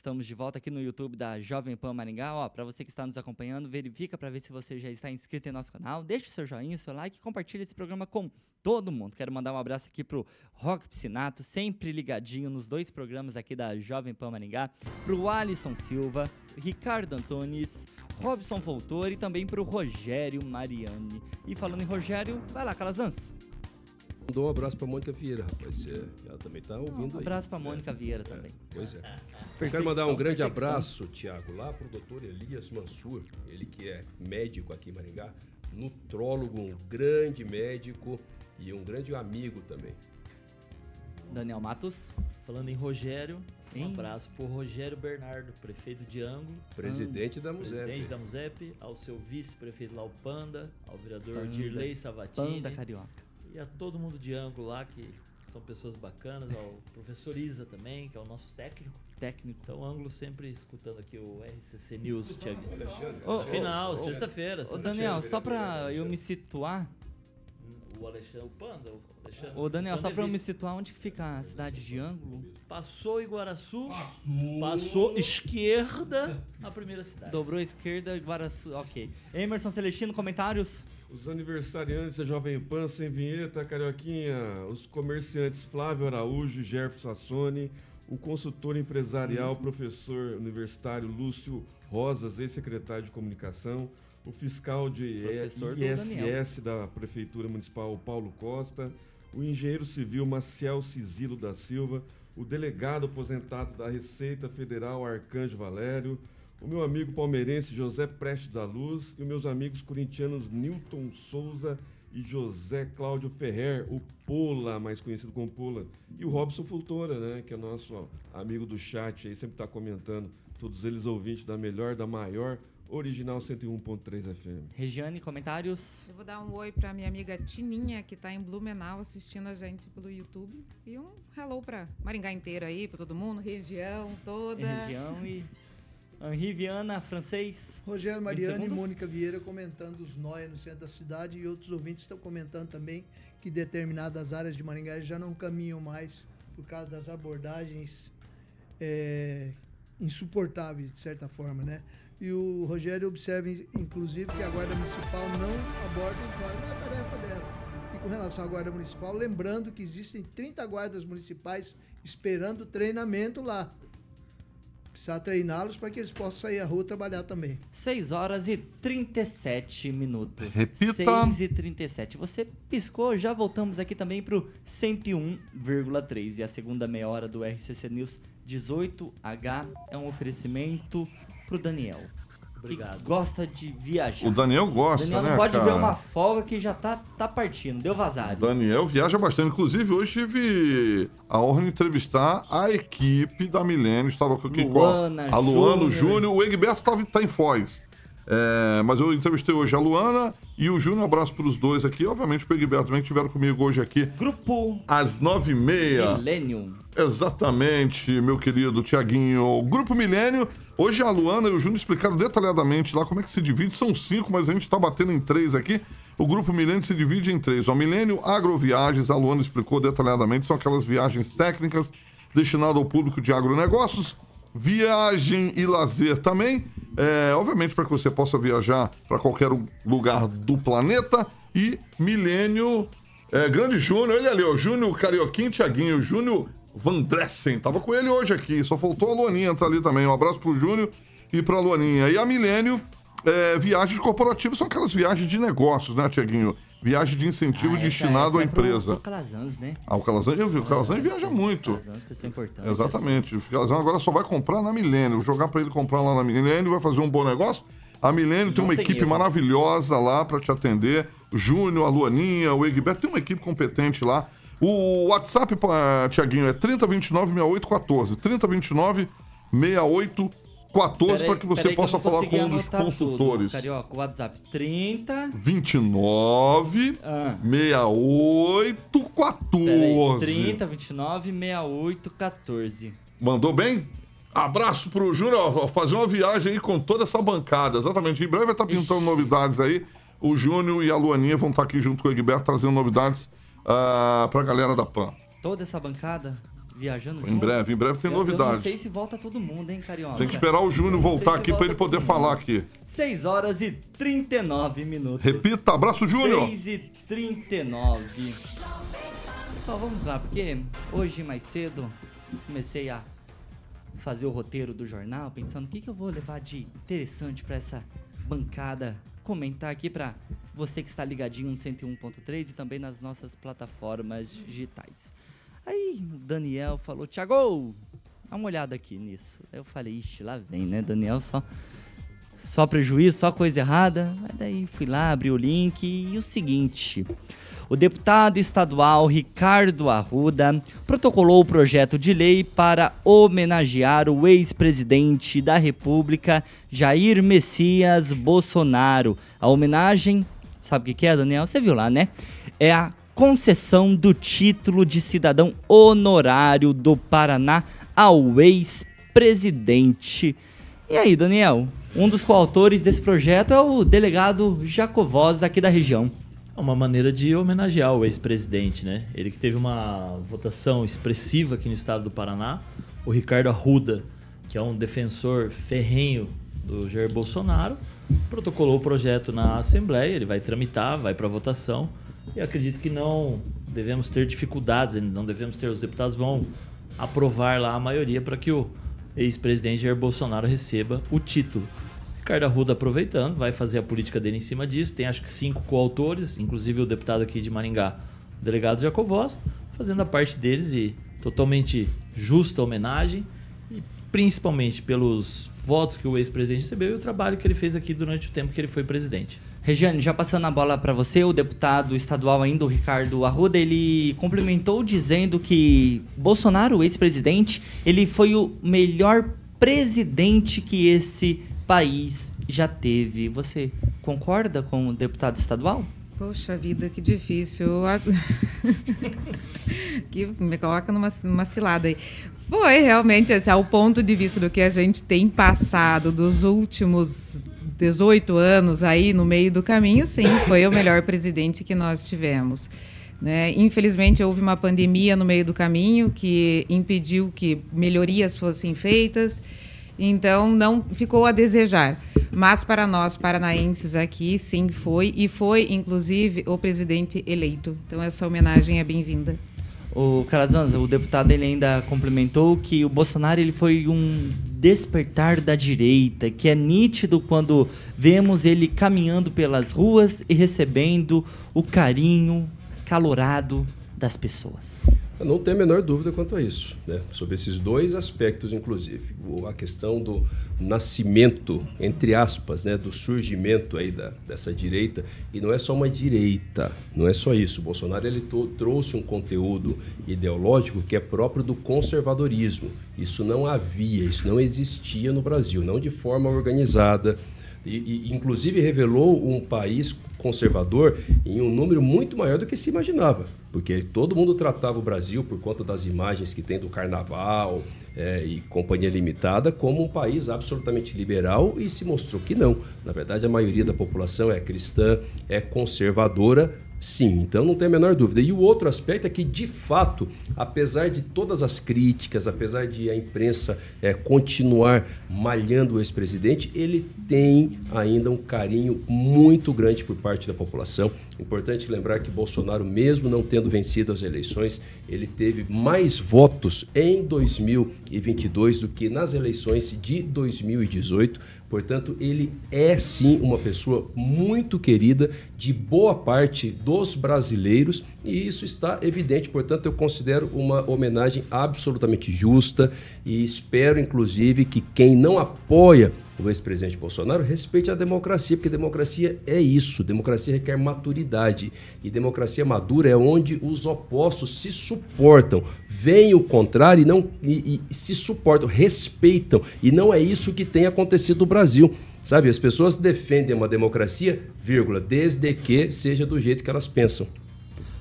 Estamos de volta aqui no YouTube da Jovem Pan Maringá. Ó, para você que está nos acompanhando, verifica para ver se você já está inscrito em nosso canal. Deixe o seu joinha, o seu like e compartilhe esse programa com todo mundo. Quero mandar um abraço aqui pro Rock Piscinato, sempre ligadinho nos dois programas aqui da Jovem Pan Maringá, pro Alisson Silva, Ricardo Antunes, Robson Voltor e também pro Rogério Mariani. E falando em Rogério, vai lá, Calazans. Mandou um abraço pra Mônica Vieira, rapaz. É, Ela também tá ouvindo Um aí. abraço pra Mônica Vieira É, também. Pois é. Eu quero mandar um grande perseguição. abraço, Tiago, lá pro doutor Elias Mansur, ele que é médico aqui em Maringá, nutrólogo, um grande médico e um grande amigo também. Daniel Matos. Falando em Rogério, um Hein? abraço por Rogério Bernardo, prefeito de Ango, Presidente da presidente MUSEP. da MUSEP, ao seu vice-prefeito lá, o Panda, ao vereador Panda. Dirley Savatini Panda Carioca. e a todo mundo de Ango lá, que são pessoas bacanas, ao professor Isa também, que é o nosso técnico. Técnico. Então, Ângulo sempre escutando aqui o RCC News, Thiago. Ô, Final, sexta-feira. Ô. Daniel, só pra eu me situar, O Alexandre, o Panda, o Alexandre. Ô, Daniel, só pra eu me situar, onde que fica a cidade de Ângulo? Passou Iguaraçu, passou esquerda a primeira cidade. Dobrou a esquerda, Guaraçu. Ok. Emerson Celestino, comentários? Os aniversariantes da Jovem Pan sem vinheta, Carioquinha, os comerciantes Flávio Araújo e Jefferson Assoni, o consultor empresarial, professor universitário Lúcio Rosas, ex-secretário de comunicação, o fiscal de Professor ISS da Prefeitura Municipal Paulo Costa, o engenheiro civil Maciel Cisilo da Silva, o delegado aposentado da Receita Federal Arcanjo Valério, o meu amigo palmeirense José Prestes da Luz e os meus amigos corintianos Newton Souza e José Cláudio Ferrer, o Pola, mais conhecido como Pola, e o Robson Fultora, né, que é nosso ó, amigo do chat aí, sempre está comentando, todos eles ouvintes da melhor, da maior, original 101.3 FM. Regiane, comentários? Eu vou dar um oi para minha amiga Tininha, que está em Blumenau assistindo a gente pelo YouTube. E um hello para Maringá inteira aí, para todo mundo, região toda. Região e. Henri Viana, francês. Rogério 20 Mariano e. Mônica Vieira comentando os nóia no centro da cidade e outros ouvintes estão comentando também que determinadas áreas de Maringá já não caminham mais por causa das abordagens é, insuportáveis, de certa forma, né? E o Rogério observa, inclusive, que a Guarda Municipal não aborda os nóia, não é tarefa dela. E com relação à Guarda Municipal, lembrando que existem 30 guardas municipais esperando treinamento lá. Precisa treiná-los para que eles possam sair à rua trabalhar também. 6 horas e 37 minutos. Repita. 6 e 37. Você piscou, já voltamos aqui também pro 101,3. E a segunda meia hora do RCC News 18H é um oferecimento pro Daniel. Obrigado. Que gosta de viajar. O Daniel gosta, Daniel né, não pode cara? ver uma folga que já tá, tá partindo. Deu vazado. Daniel viaja bastante. Inclusive, hoje tive a honra de entrevistar a equipe da Milênio. Estava aqui Luana, com a, a Luana, o Júnior. Júnior. O Egberto tava, tá em Foz. É, mas eu entrevistei hoje a Luana e o Júnior. Um abraço para os dois aqui. Obviamente, o Egberto também que estiveram comigo hoje aqui. Grupo Às nove e meia. Millennium. Exatamente, meu querido Tiaguinho. Grupo Milênio. Hoje a Luana e o Júnior explicaram detalhadamente lá como é que se divide. São cinco, mas a gente está batendo em três aqui. O Grupo Milênio se divide em três. O Milênio Agroviagens, a Luana explicou detalhadamente, são aquelas viagens técnicas destinadas ao público de agronegócios. Viagem e lazer também. É, obviamente, para que você possa viajar para qualquer lugar do planeta. E Milênio é, Grande Júnior, ele ali, ó. Júnior Carioquinho Tiaguinho, Júnior Van Dressen. Tava com ele hoje aqui, só faltou a Luaninha entrar ali também. Um abraço pro Júnior e pra Luaninha. E a Milênio, é, viagens corporativas são aquelas viagens de negócios, né, Tiaguinho? Viagem de incentivo Ah, essa- destinado essa à é pro- empresa. pro Calazans, né? Ah, o Calazan, eu vi, o Calazan viaja muito. Calazans, pessoa importante. Exatamente. O Calazan agora só vai comprar na Milênio. Vou jogar pra ele comprar lá na Milênio, vai fazer um bom negócio. A Milênio tem uma tem equipe erro. maravilhosa lá pra te atender. Júnior, a Luaninha, o Egberto, tem uma equipe competente lá. O WhatsApp, Tiaguinho, é 3029-6814. 3029-6814 para que você possa falar com um dos consultores. Carioca, o WhatsApp 30. 29 Ah. 68 Peraí, 14. 30, 29, 68, 14. Mandou bem? Abraço pro Júnior, ó, fazer uma viagem aí com toda essa bancada. Exatamente. Em breve vai estar pintando novidades aí. O Júnior e a Luaninha vão estar aqui junto com o Egberto trazendo novidades uh, pra galera da PAN. Toda essa bancada viajando Em breve, em breve tem Eu- Eu novidades. não sei se volta todo mundo, hein, Carioca? Tem que esperar o Júnior Eu voltar aqui pra volta ele poder falar aqui. 6 horas e 39 minutos. Repita, abraço, Júnior. 6 e 39. Pessoal, vamos lá, porque hoje mais cedo comecei a fazer o roteiro do jornal, pensando o que, que eu vou levar de interessante pra essa bancada comentar aqui pra você que está ligadinho no 101.3 e também nas nossas plataformas digitais. Aí o Daniel falou, Thiago, dá uma olhada aqui nisso. Aí eu falei, ixi, lá vem, né, Daniel, só só prejuízo, só coisa errada. Mas daí fui lá, abri o link e o seguinte. O deputado estadual Ricardo Arruda protocolou o projeto de lei para homenagear o ex-presidente da República, Jair Messias Bolsonaro. A homenagem, sabe o que é, Daniel? Você viu lá, né? É a concessão do título de cidadão honorário do Paraná ao ex-presidente. E aí, Daniel? Um dos coautores desse projeto é o delegado Jacovosa aqui da região. É uma maneira de homenagear o ex-presidente, né? Ele que teve uma votação expressiva aqui no estado do Paraná. O Ricardo Arruda, que é um defensor ferrenho do Jair Bolsonaro, protocolou o projeto na Assembleia, ele vai tramitar, vai para votação. E acredito que não devemos ter dificuldades, não devemos ter, os deputados vão aprovar lá a maioria para que o ex-presidente Jair Bolsonaro receba o título. Ricardo Arruda aproveitando, vai fazer a política dele em cima disso. Tem acho que cinco coautores, inclusive o deputado aqui de Maringá, o delegado Jacovós, fazendo a parte deles e totalmente justa homenagem, e principalmente pelos votos que o ex-presidente recebeu e o trabalho que ele fez aqui durante o tempo que ele foi presidente. Regiane, já passando a bola para você, o deputado estadual ainda, o Ricardo Arruda, ele complementou dizendo que Bolsonaro, o ex-presidente, ele foi o melhor presidente que esse país já teve. Você concorda com o deputado estadual? Poxa vida, que difícil. Que me coloca numa, numa cilada aí. Foi realmente esse, ao ponto de vista do que a gente tem passado dos últimos 18 anos aí no meio do caminho, sim, foi o melhor presidente que nós tivemos. Né? Infelizmente, houve uma pandemia no meio do caminho que impediu que melhorias fossem feitas. Então, não ficou a desejar. Mas para nós, paranaenses aqui, sim, foi. E foi, inclusive, o presidente eleito. Então, essa homenagem é bem-vinda. O Calazans, o deputado, ele ainda complementou que o Bolsonaro ele foi um despertar da direita, que é nítido quando vemos ele caminhando pelas ruas e recebendo o carinho calorado das pessoas. Não tem a menor dúvida quanto a isso, né? sobre esses dois aspectos, inclusive. A questão do nascimento, entre aspas, né? do surgimento aí da, dessa direita. E não é só uma direita, não é só isso. O Bolsonaro ele trouxe um conteúdo ideológico que é próprio do conservadorismo. Isso não havia, isso não existia no Brasil, não de forma organizada. E, e, inclusive revelou um país conservador em um número muito maior do que se imaginava, porque todo mundo tratava o Brasil, por conta das imagens que tem do carnaval é, e companhia limitada, como um país absolutamente liberal e se mostrou que não. Na verdade, a maioria da população é cristã, é conservadora, Sim, então não tem a menor dúvida. E o outro aspecto é que, de fato, apesar de todas as críticas, apesar de a imprensa é, continuar malhando o ex-presidente, ele tem ainda um carinho muito grande por parte da população. Importante lembrar que Bolsonaro, mesmo não tendo vencido as eleições, ele teve mais votos em 2022 do que nas eleições de 2018. Portanto, ele é sim uma pessoa muito querida de boa parte dos brasileiros e isso está evidente. Portanto, eu considero uma homenagem absolutamente justa e espero, inclusive, que quem não apoia o ex-presidente Bolsonaro respeite a democracia, porque democracia é isso. Democracia requer maturidade. E democracia madura é onde os opostos se suportam, veem o contrário e, não, e, e se suportam, respeitam. E não é isso que tem acontecido no Brasil. Sabe, as pessoas defendem uma democracia, vírgula, desde que seja do jeito que elas pensam.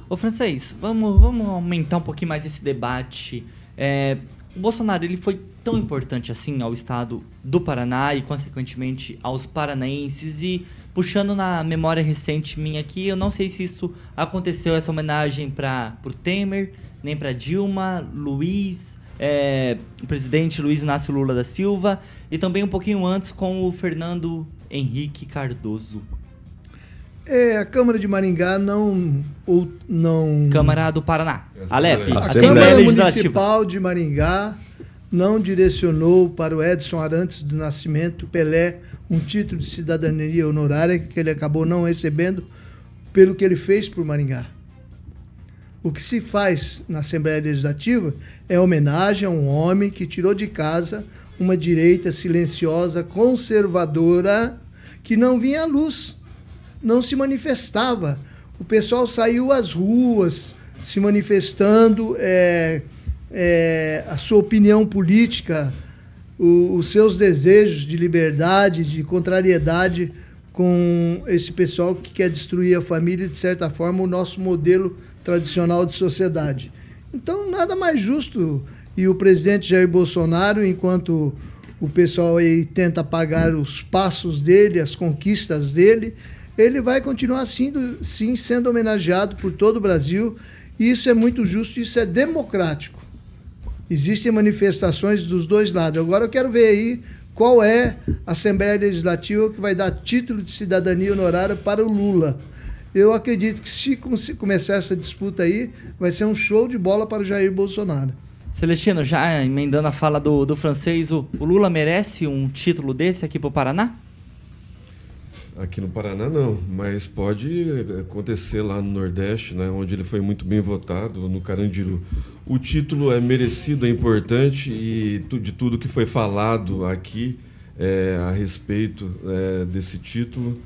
Ô, francês, vamos, vamos aumentar um pouquinho mais esse debate. É, o Bolsonaro ele foi tão importante assim ao estado do Paraná e consequentemente aos paranaenses e puxando na memória recente minha aqui, eu não sei se isso aconteceu essa homenagem para o Temer, nem para Dilma, Luiz, é, o presidente Luiz Inácio Lula da Silva e também um pouquinho antes com o Fernando Henrique Cardoso. É, a Câmara de Maringá não. Ou, não... Câmara do Paraná. Alep. A Câmara Municipal de Maringá não direcionou para o Edson Arantes do Nascimento Pelé um título de cidadania honorária que ele acabou não recebendo pelo que ele fez por Maringá. O que se faz na Assembleia Legislativa é homenagem a um homem que tirou de casa uma direita silenciosa, conservadora, que não vinha à luz, não se manifestava. O pessoal saiu às ruas se manifestando. É, é, a sua opinião política, o, os seus desejos de liberdade, de contrariedade com esse pessoal que quer destruir a família e, de certa forma, o nosso modelo tradicional de sociedade. Então, nada mais justo. E o presidente Jair Bolsonaro, enquanto o pessoal aí tenta apagar os passos dele, as conquistas dele, ele vai continuar sendo, sim sendo homenageado por todo o Brasil. E isso é muito justo, isso é democrático. Existem manifestações dos dois lados. Agora eu quero ver aí qual é a Assembleia Legislativa que vai dar título de cidadania honorária para o Lula. Eu acredito que se começar essa disputa aí, vai ser um show de bola para o Jair Bolsonaro. Celestino, já emendando a fala do, do francês, o, o Lula merece um título desse aqui para o Paraná? Aqui no Paraná não, mas pode acontecer lá no Nordeste, né, onde ele foi muito bem votado, no Carandiru. O título é merecido, é importante e de tudo que foi falado aqui é, a respeito é, desse título,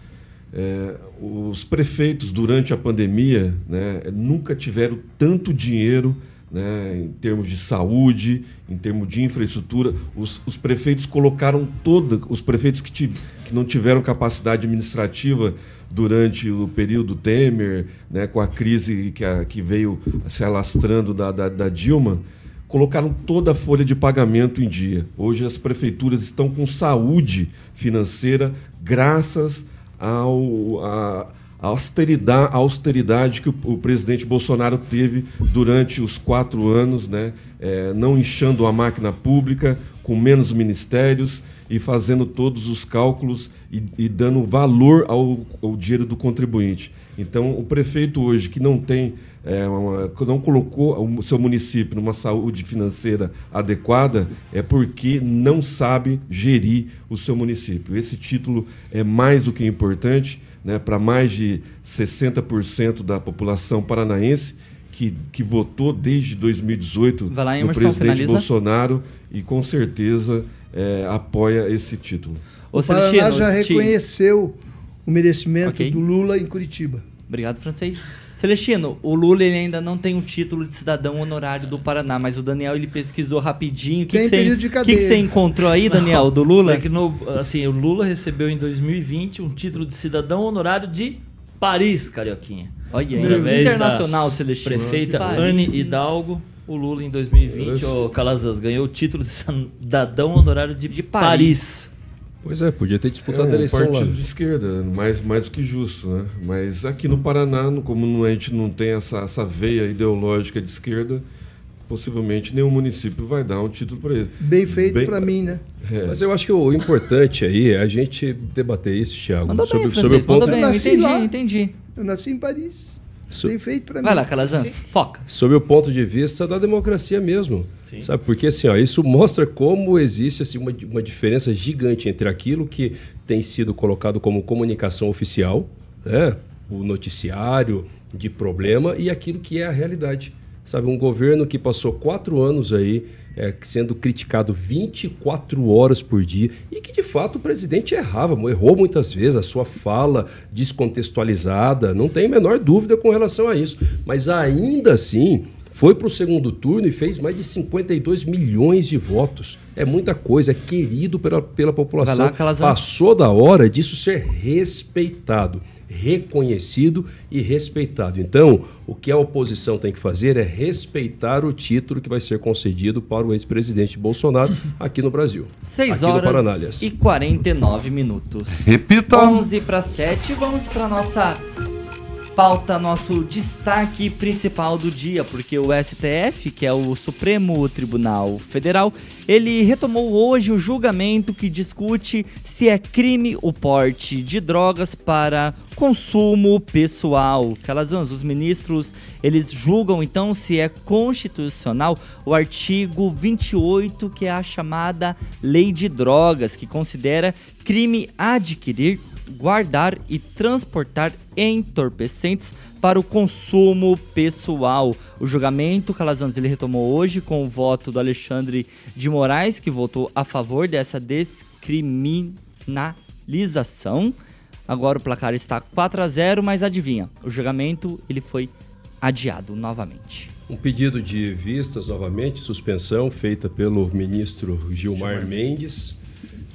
é, os prefeitos durante a pandemia né, nunca tiveram tanto dinheiro né, em termos de saúde, em termos de infraestrutura. Os, os prefeitos colocaram toda, os prefeitos que, tive, não tiveram capacidade administrativa durante o período Temer, né, com a crise que, a, que veio se alastrando da, da, da Dilma, colocaram toda a folha de pagamento em dia. Hoje as prefeituras estão com saúde financeira graças ao, a, a austeridade, a austeridade que o, o, presidente Bolsonaro teve durante os quatro anos, né? É, não inchando a máquina pública, com menos ministérios e fazendo todos os cálculos e, e dando valor ao, ao, dinheiro do contribuinte. Então, o prefeito hoje que não tem, é, uma, não colocou o seu município numa saúde financeira adequada, é porque não sabe gerir o seu município. Esse título é mais do que importante né, para mais de 60% da população paranaense que, que votou desde 2018 lá, no presidente finaliza. Bolsonaro e com certeza é, apoia esse título. O, o Paraná já reconheceu o merecimento okay. do Lula em Curitiba. Obrigado, francês. Celestino, o Lula ele ainda não tem um título de cidadão honorário do Paraná, mas o Daniel ele pesquisou rapidinho. O que, você encontrou aí, Daniel, do Lula? É que no, assim, o Lula recebeu em 2020 um título de cidadão honorário de Paris, Carioquinha. Olha aí, internacional, Celestino. Prefeita Anne Hidalgo. O Lula em 2020, o Calazans, ganhou o título de cidadão honorário de, de Paris. Pois é, podia ter disputado é, um a eleição partido lá. de esquerda, mais, mais do que justo, né? Mas aqui no Paraná, como a gente não tem essa, essa veia ideológica de esquerda, possivelmente nenhum município vai dar um título para ele. Bem feito para mim, né? É. Mas eu acho que o importante aí é a gente debater isso, Thiago. Sobre, bem, sobre o ponto. Bem, eu entendi, lá. entendi. Eu nasci em Paris. So... Bem feito para mim. Vai lá, Calazans, foca. Sob o ponto de vista da democracia mesmo. Sim. Sabe? Porque assim, ó, isso mostra como existe assim, uma, uma diferença gigante entre aquilo que tem sido colocado como comunicação oficial, né? o noticiário de problema, e aquilo que é a realidade. Sabe, um governo que passou quatro anos aí é, sendo criticado 24 horas por dia e que de fato o presidente errava, errou muitas vezes a sua fala descontextualizada, não tem a menor dúvida com relação a isso. Mas ainda assim, foi para o segundo turno e fez mais de 52 milhões de votos. É muita coisa, é querido pela, pela população. Lá, Passou da hora disso ser respeitado reconhecido e respeitado. Então, o que a oposição tem que fazer é respeitar o título que vai ser concedido para o ex-presidente Bolsonaro aqui no Brasil. 6 horas e 49 minutos. Repita! 11 para 7, vamos para nossa pauta nosso destaque principal do dia, porque o STF, que é o Supremo Tribunal Federal, ele retomou hoje o julgamento que discute se é crime o porte de drogas para consumo pessoal. Calazans, os ministros, eles julgam então se é constitucional o artigo 28, que é a chamada Lei de Drogas, que considera crime adquirir guardar e transportar entorpecentes para o consumo pessoal. O julgamento, Calazans, ele retomou hoje com o voto do Alexandre de Moraes, que votou a favor dessa descriminalização. Agora o placar está 4 a 0, mas adivinha, o julgamento ele foi adiado novamente. Um pedido de vistas novamente, suspensão feita pelo ministro Gilmar, Gilmar. Mendes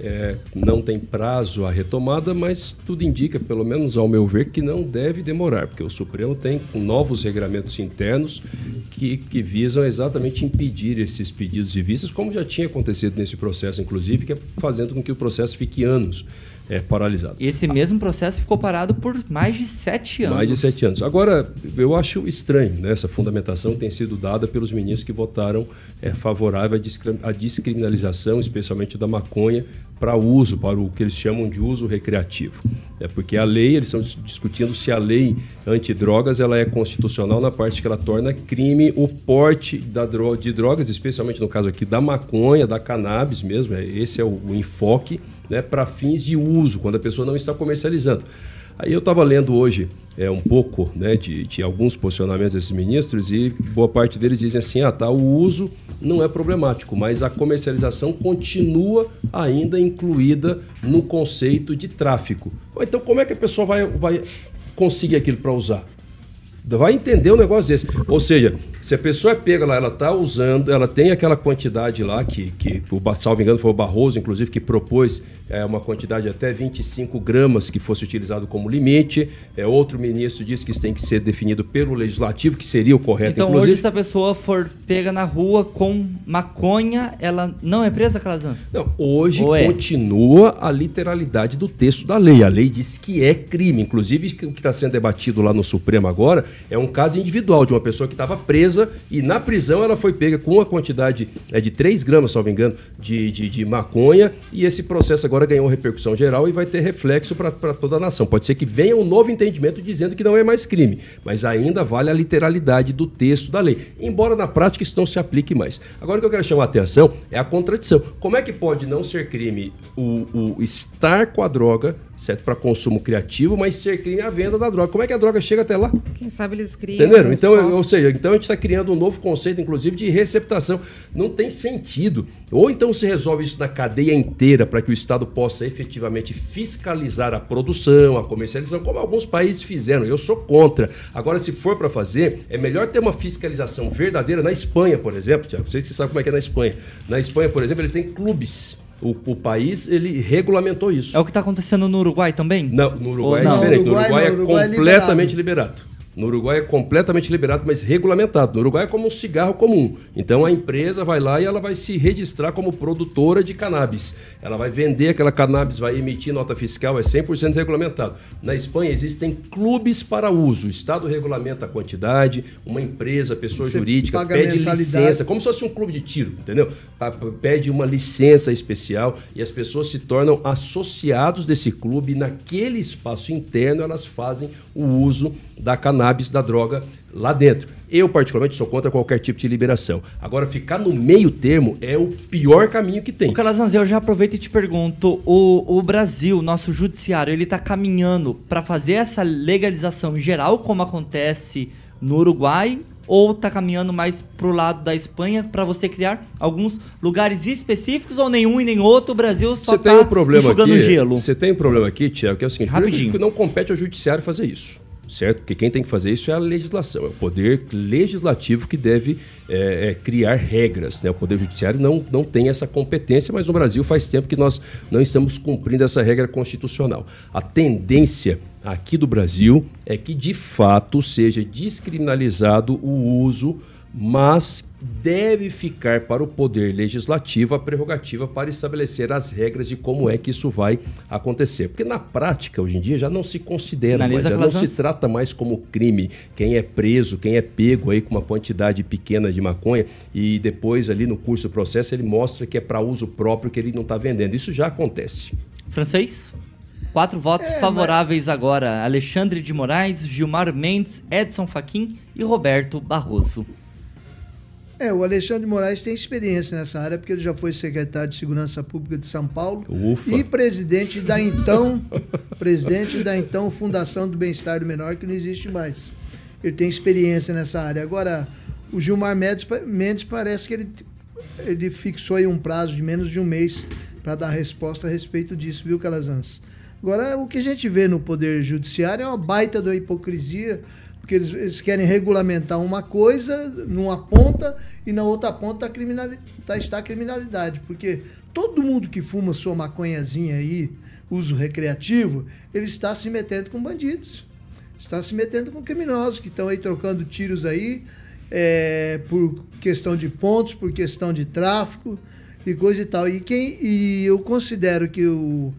é, não tem prazo a retomada, mas tudo indica, pelo menos ao meu ver, que não deve demorar, porque o Supremo tem novos regramentos internos que, que visam exatamente impedir esses pedidos de vistas, como já tinha acontecido nesse processo, inclusive, que é fazendo com que o processo fique anos é, paralisado. Esse mesmo processo ficou parado por mais de sete anos. Mais de sete anos. Agora, eu acho estranho né, essa fundamentação que tem sido dada pelos ministros que votaram é, favorável à descriminalização, especialmente da maconha, para uso, para o que eles chamam de uso recreativo. É porque a lei, eles estão dis- discutindo se a lei antidrogas ela é constitucional na parte que ela torna crime o porte da dro- de drogas, especialmente no caso aqui da maconha, da cannabis mesmo. é- Esse é o, o enfoque né, para fins de uso, quando a pessoa não está comercializando. Aí eu estava lendo hoje é, um pouco né, de, de alguns posicionamentos desses ministros e boa parte deles dizem assim: ah, tá, o uso não é problemático, mas a comercialização continua ainda incluída no conceito de tráfico. Então, como é que a pessoa vai, vai conseguir aquilo para usar? Vai entender um negócio desse. Ou seja, se a pessoa é pega lá, ela está usando, ela tem aquela quantidade lá, que, que o, salvo engano, foi o Barroso, inclusive, que propôs é, uma quantidade de até 25 gramas que fosse utilizado como limite. É, outro ministro disse que isso tem que ser definido pelo legislativo, que seria o correto, Então inclusive. hoje, se a pessoa for pega na rua com maconha, ela não é presa, Calazans? Não, hoje Ou é? continua a literalidade do texto da lei. A lei diz que é crime. Inclusive, o que está sendo debatido lá no Supremo agora é um caso individual de uma pessoa que estava presa e na prisão ela foi pega com uma quantidade é, de 3 gramas, salvo engano, de, de, de maconha e esse processo agora ganhou repercussão geral e vai ter reflexo para toda a nação. Pode ser que venha um novo entendimento dizendo que não é mais crime, mas ainda vale a literalidade do texto da lei, embora na prática isso não se aplique mais. Agora o que eu quero chamar a atenção é a contradição. Como é que pode não ser crime o, o estar com a droga, certo, para consumo criativo, mas ser crime a venda da droga? Como é que a droga chega até lá? Quem sabe eles criam. Entenderam? Então, postos. ou seja, então a gente está criando um novo conceito, inclusive, de receptação. Não tem sentido. Ou então se resolve isso na cadeia inteira para que o Estado possa efetivamente fiscalizar a produção, a comercialização, como alguns países fizeram. Eu sou contra. Agora, se for para fazer, é melhor ter uma fiscalização verdadeira na Espanha, por exemplo. Tiago, não sei se você sabe como é que é na Espanha. Na Espanha, por exemplo, eles têm clubes. O, o país ele regulamentou isso. É o que está acontecendo no Uruguai também? Não, no Uruguai Ou não? é diferente. No Uruguai, Uruguai- no Uruguai é é completamente liberado. No Uruguai é completamente liberado, mas regulamentado. No Uruguai é como um cigarro comum. Então a empresa vai lá e ela vai se registrar como produtora de cannabis. Ela vai vender aquela cannabis, vai emitir nota fiscal, é 100% regulamentado. Na Espanha existem clubes para uso. O Estado regulamenta a quantidade, uma empresa, pessoa Você jurídica, pede licença, como se fosse um clube de tiro, entendeu? Pede uma licença especial e as pessoas se tornam associados desse clube. E naquele espaço interno, elas fazem o uso da cannabis, da droga lá dentro. Eu, particularmente, sou contra qualquer tipo de liberação. Agora, ficar no meio termo é o pior caminho que tem. O Calazans, eu já aproveito e te pergunto, o, o Brasil, nosso judiciário, ele tá caminhando para fazer essa legalização geral, como acontece no Uruguai, ou tá caminhando mais pro lado da Espanha para você criar alguns lugares específicos ou nenhum e nem outro? O Brasil só tá tem um problema enxugando aqui. gelo. Você tem um problema aqui, Tiago, que é o seguinte: Rapidinho. que não compete ao judiciário fazer isso. Certo? Porque quem tem que fazer isso é a legislação, é o poder legislativo que deve é, é, criar regras. Né? O poder judiciário não, não tem essa competência, mas no Brasil faz tempo que nós não estamos cumprindo essa regra constitucional. A tendência aqui do Brasil é que de fato seja descriminalizado o uso mas deve ficar para o poder legislativo a prerrogativa para estabelecer as regras de como é que isso vai acontecer. Porque na prática, hoje em dia, já não se considera, mais, já não se trata mais como crime. Quem é preso, quem é pego aí com uma quantidade pequena de maconha e depois ali no curso do processo ele mostra que é para uso próprio que ele não está vendendo. Isso já acontece. Francês? Quatro votos É, favoráveis agora. Alexandre de Moraes, Gilmar Mendes, Edson Fachin e Roberto Barroso. É, o Alexandre de Moraes tem experiência nessa área, porque ele já foi secretário de Segurança Pública de São Paulo Ufa. e presidente da então, presidente da então Fundação do Bem-Estar do Menor, que não existe mais. Ele tem experiência nessa área. Agora, o Gilmar Mendes, Mendes parece que ele, ele fixou aí um prazo de menos de um mês para dar resposta a respeito disso, viu, Calazans? Agora, o que a gente vê no Poder Judiciário é uma baita da hipocrisia, porque eles, eles querem regulamentar uma coisa numa ponta e na outra ponta a criminali- tá- está a criminalidade. Porque todo mundo que fuma sua maconhazinha aí, uso recreativo, ele está se metendo com bandidos. Está se metendo com criminosos que estão aí trocando tiros aí é, por questão de pontos, por questão de tráfico e coisa e tal. E, quem, e eu considero que o,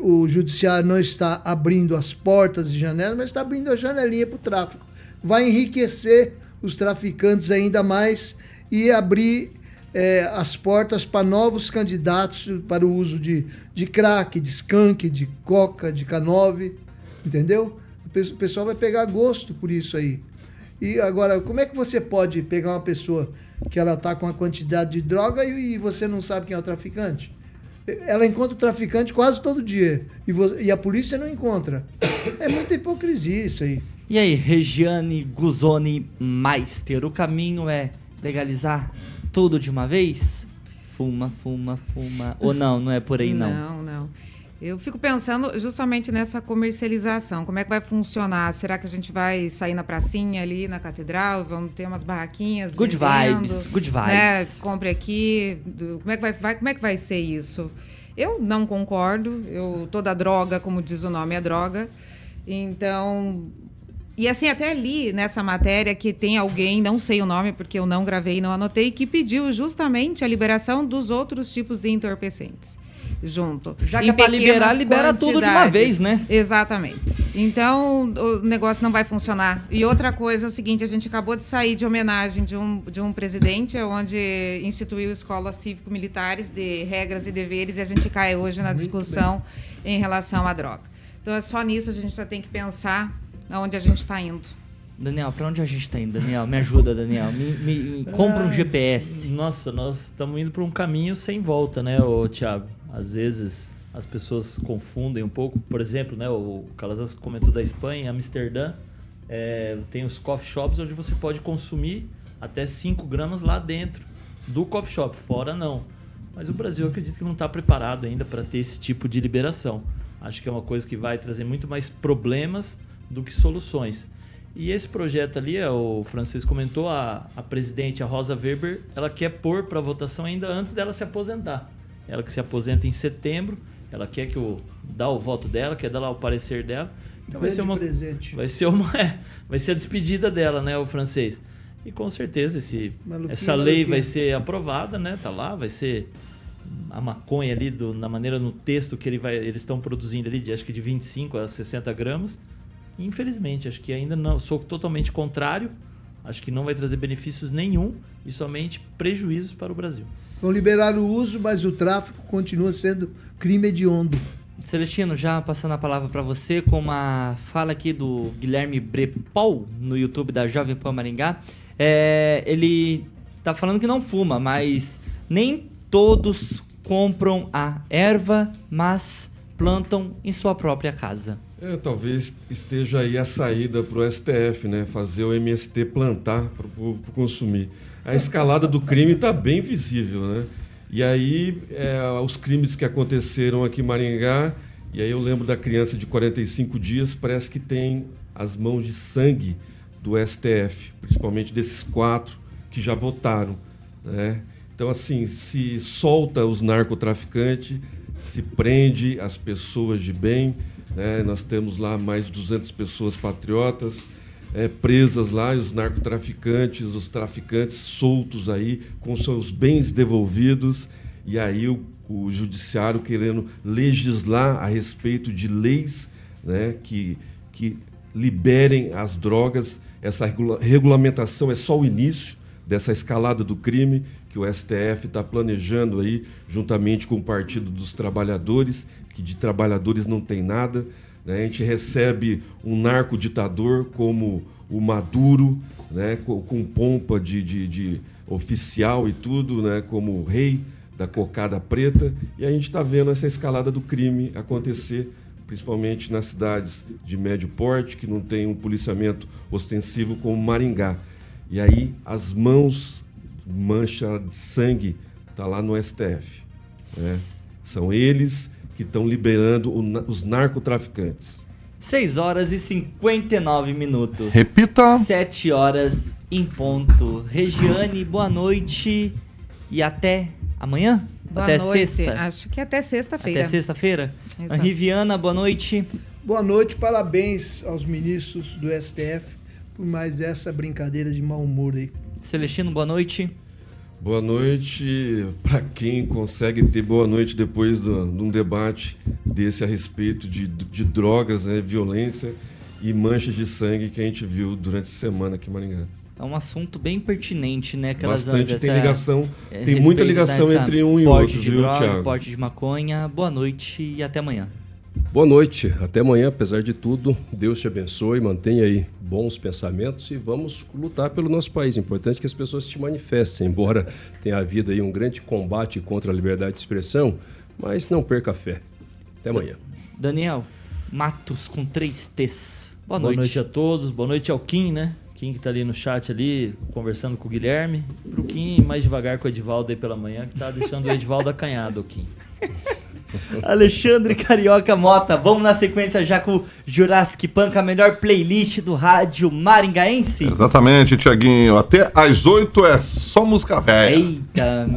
o judiciário não está abrindo as portas e janelas, mas está abrindo a janelinha para o tráfico. Vai enriquecer os traficantes ainda mais e abrir é, as portas para novos candidatos para o uso de, de crack, de skunk, de coca, de canove, entendeu? O pessoal vai pegar gosto por isso aí. E agora, como é que você pode pegar uma pessoa que ela está com a quantidade de droga e, e, você não sabe quem é o traficante? Ela encontra o traficante quase todo dia e, você, e a polícia não encontra. É muita hipocrisia isso aí. E aí, Regiane Guzoni Meister, o caminho é legalizar tudo de uma vez? Fuma, fuma, fuma. Ou não, não é por aí não? Não, não. Eu fico pensando justamente nessa comercialização. Como é que vai funcionar? Será que a gente vai sair na pracinha ali, na catedral? Vamos ter umas barraquinhas? Good vendendo, vibes, good né? vibes. Né? Compre aqui. Como é, que vai, vai, como é que vai ser isso? Eu não concordo. Eu, toda droga, como diz o nome, é droga. Então, e assim, até li nessa matéria que tem alguém, não sei o nome porque eu não gravei e não anotei, que pediu justamente a liberação dos outros tipos de entorpecentes junto. Já que é para liberar, libera tudo de uma vez, né? Exatamente. Então, o negócio não vai funcionar. E outra coisa é o seguinte, a gente acabou de sair de homenagem de um, de um presidente onde instituiu escolas cívico-militares de regras e deveres e a gente cai hoje na discussão em relação à droga. Então, é só nisso a gente já tem que pensar aonde a gente está indo. Daniel, para onde a gente está indo, Daniel? Me ajuda, Daniel. Me, me, me compra um GPS. Nossa, nós estamos indo para um caminho sem volta, né, ô, Thiago? Às vezes as pessoas confundem um pouco. Por exemplo, né, o Calazans comentou da Espanha, em Amsterdã, é, tem os coffee shops onde você pode consumir até 5 gramas lá dentro do coffee shop, fora não. Mas o Brasil, acredito que não está preparado ainda para ter esse tipo de liberação. Acho que é uma coisa que vai trazer muito mais problemas do que soluções. E esse projeto ali, é, o Francisco comentou, a, a presidente, a Rosa Weber, ela quer pôr para votação ainda antes dela se aposentar. Ela que se aposenta em setembro, ela quer que o dá o voto dela, quer dar lá o parecer dela. Então vai ser uma presente. vai ser uma é, vai ser a despedida dela, né, o francês. E com certeza esse essa lei vai ser aprovada, né? Tá lá, vai ser a maconha ali do, na maneira no texto que ele vai, eles estão produzindo ali de acho que de 25 a 60 gramas Infelizmente, acho que ainda não sou totalmente contrário. Acho que não vai trazer benefícios nenhum e somente prejuízos para o Brasil. Vão liberar o uso, mas o tráfico continua sendo crime hediondo. Celestino, já passando a palavra para você, com uma fala aqui do Guilherme Brepol no YouTube da Jovem Pan Maringá. É, ele tá falando que não fuma, mas nem todos compram a erva, mas plantam em sua própria casa. É, talvez esteja aí a saída para o STF, né? Fazer o MST plantar para o povo consumir. A escalada do crime está bem visível, né? E aí, é, os crimes que aconteceram aqui em Maringá, e aí eu lembro da criança de 45 dias, parece que tem as mãos de sangue do STF, principalmente desses quatro que já votaram, né? Então, assim, se solta os narcotraficantes, se prende as pessoas de bem, né? Nós temos lá mais de 200 pessoas patriotas é, presas lá, os narcotraficantes, os traficantes soltos aí, com seus bens devolvidos, e aí o, o judiciário querendo legislar a respeito de leis né, que, que liberem as drogas. Essa regula regulamentação é só o início dessa escalada do crime que o STF está planejando aí, juntamente com o Partido dos Trabalhadores, que de trabalhadores não tem nada. Né? A gente recebe um narco-ditador como o Maduro, né? com, com pompa de, de, de, oficial e tudo, né? como rei da cocada preta. E a gente está vendo essa escalada do crime acontecer, principalmente nas cidades de médio porte, que não tem um policiamento ostensivo como Maringá. E aí as mãos mancha de sangue está lá no STF. Né? São eles que estão liberando o, os narcotraficantes. 6 horas e 59 minutos. Repita. 7 horas em ponto. Regiane, boa noite e até amanhã? Boa até noite. sexta? Acho que até sexta-feira. Até sexta-feira? Riviana, boa noite. Boa noite, parabéns aos ministros do STF por mais essa brincadeira de mau humor aí. Celestino, boa noite. Boa noite para quem consegue ter boa noite depois de um debate desse a respeito de, de drogas, né, violência e manchas de sangue que a gente viu durante a semana aqui em Maringá. É um assunto bem pertinente, né? Aquelas Bastante, essa- tem ligação- é, tem muita ligação entre um e outro, de viu, droga, Thiago? Porte de maconha. Boa noite e até amanhã. Boa noite, até amanhã, apesar de tudo. Deus te abençoe, mantenha aí bons pensamentos e vamos lutar pelo nosso país. É importante que as pessoas se manifestem, embora tenha havido aí um grande combate contra a liberdade de expressão, mas não perca a fé. Até amanhã. Daniel, Matos com três T's. Boa, Boa noite. noite a todos. Boa noite ao Kim, né? Kim que tá ali no chat ali, conversando com o Guilherme. Pro Kim, mais devagar com o Edivaldo aí pela manhã, que tá deixando o Edivaldo acanhado, o Kim. Alexandre Carioca Mota, vamos na sequência já com o Jurassic Punk, a melhor playlist do rádio maringaense. Exatamente, Tiaguinho. Até às 8 é só música velha. Eita,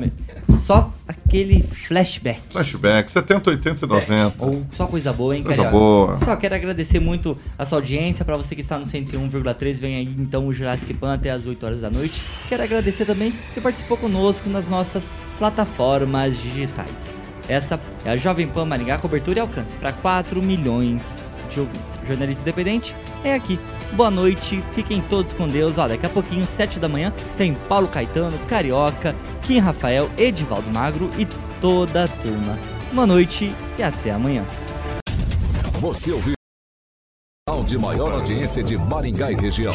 só aquele flashback. Flashback, 70, 80 e 90. Ou só coisa boa, hein, Coisa Carioca? boa. Só quero agradecer muito a sua audiência. Pra você que está no 101,3, vem aí então o Jurassic Pan até as 8 horas da noite. Quero agradecer também que participou conosco nas nossas plataformas digitais. Essa é a Jovem Pan Maringá, cobertura e alcance para 4 milhões de ouvintes. Jornalista independente é aqui. Boa noite, fiquem todos com Deus. Ó, daqui a pouquinho, 7 da manhã, tem Paulo Caetano, Carioca, Kim Rafael, Edivaldo Magro e toda a turma. Boa noite e até amanhã. Você ouviu de maior audiência de Maringá e região.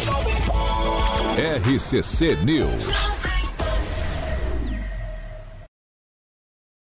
RCC News.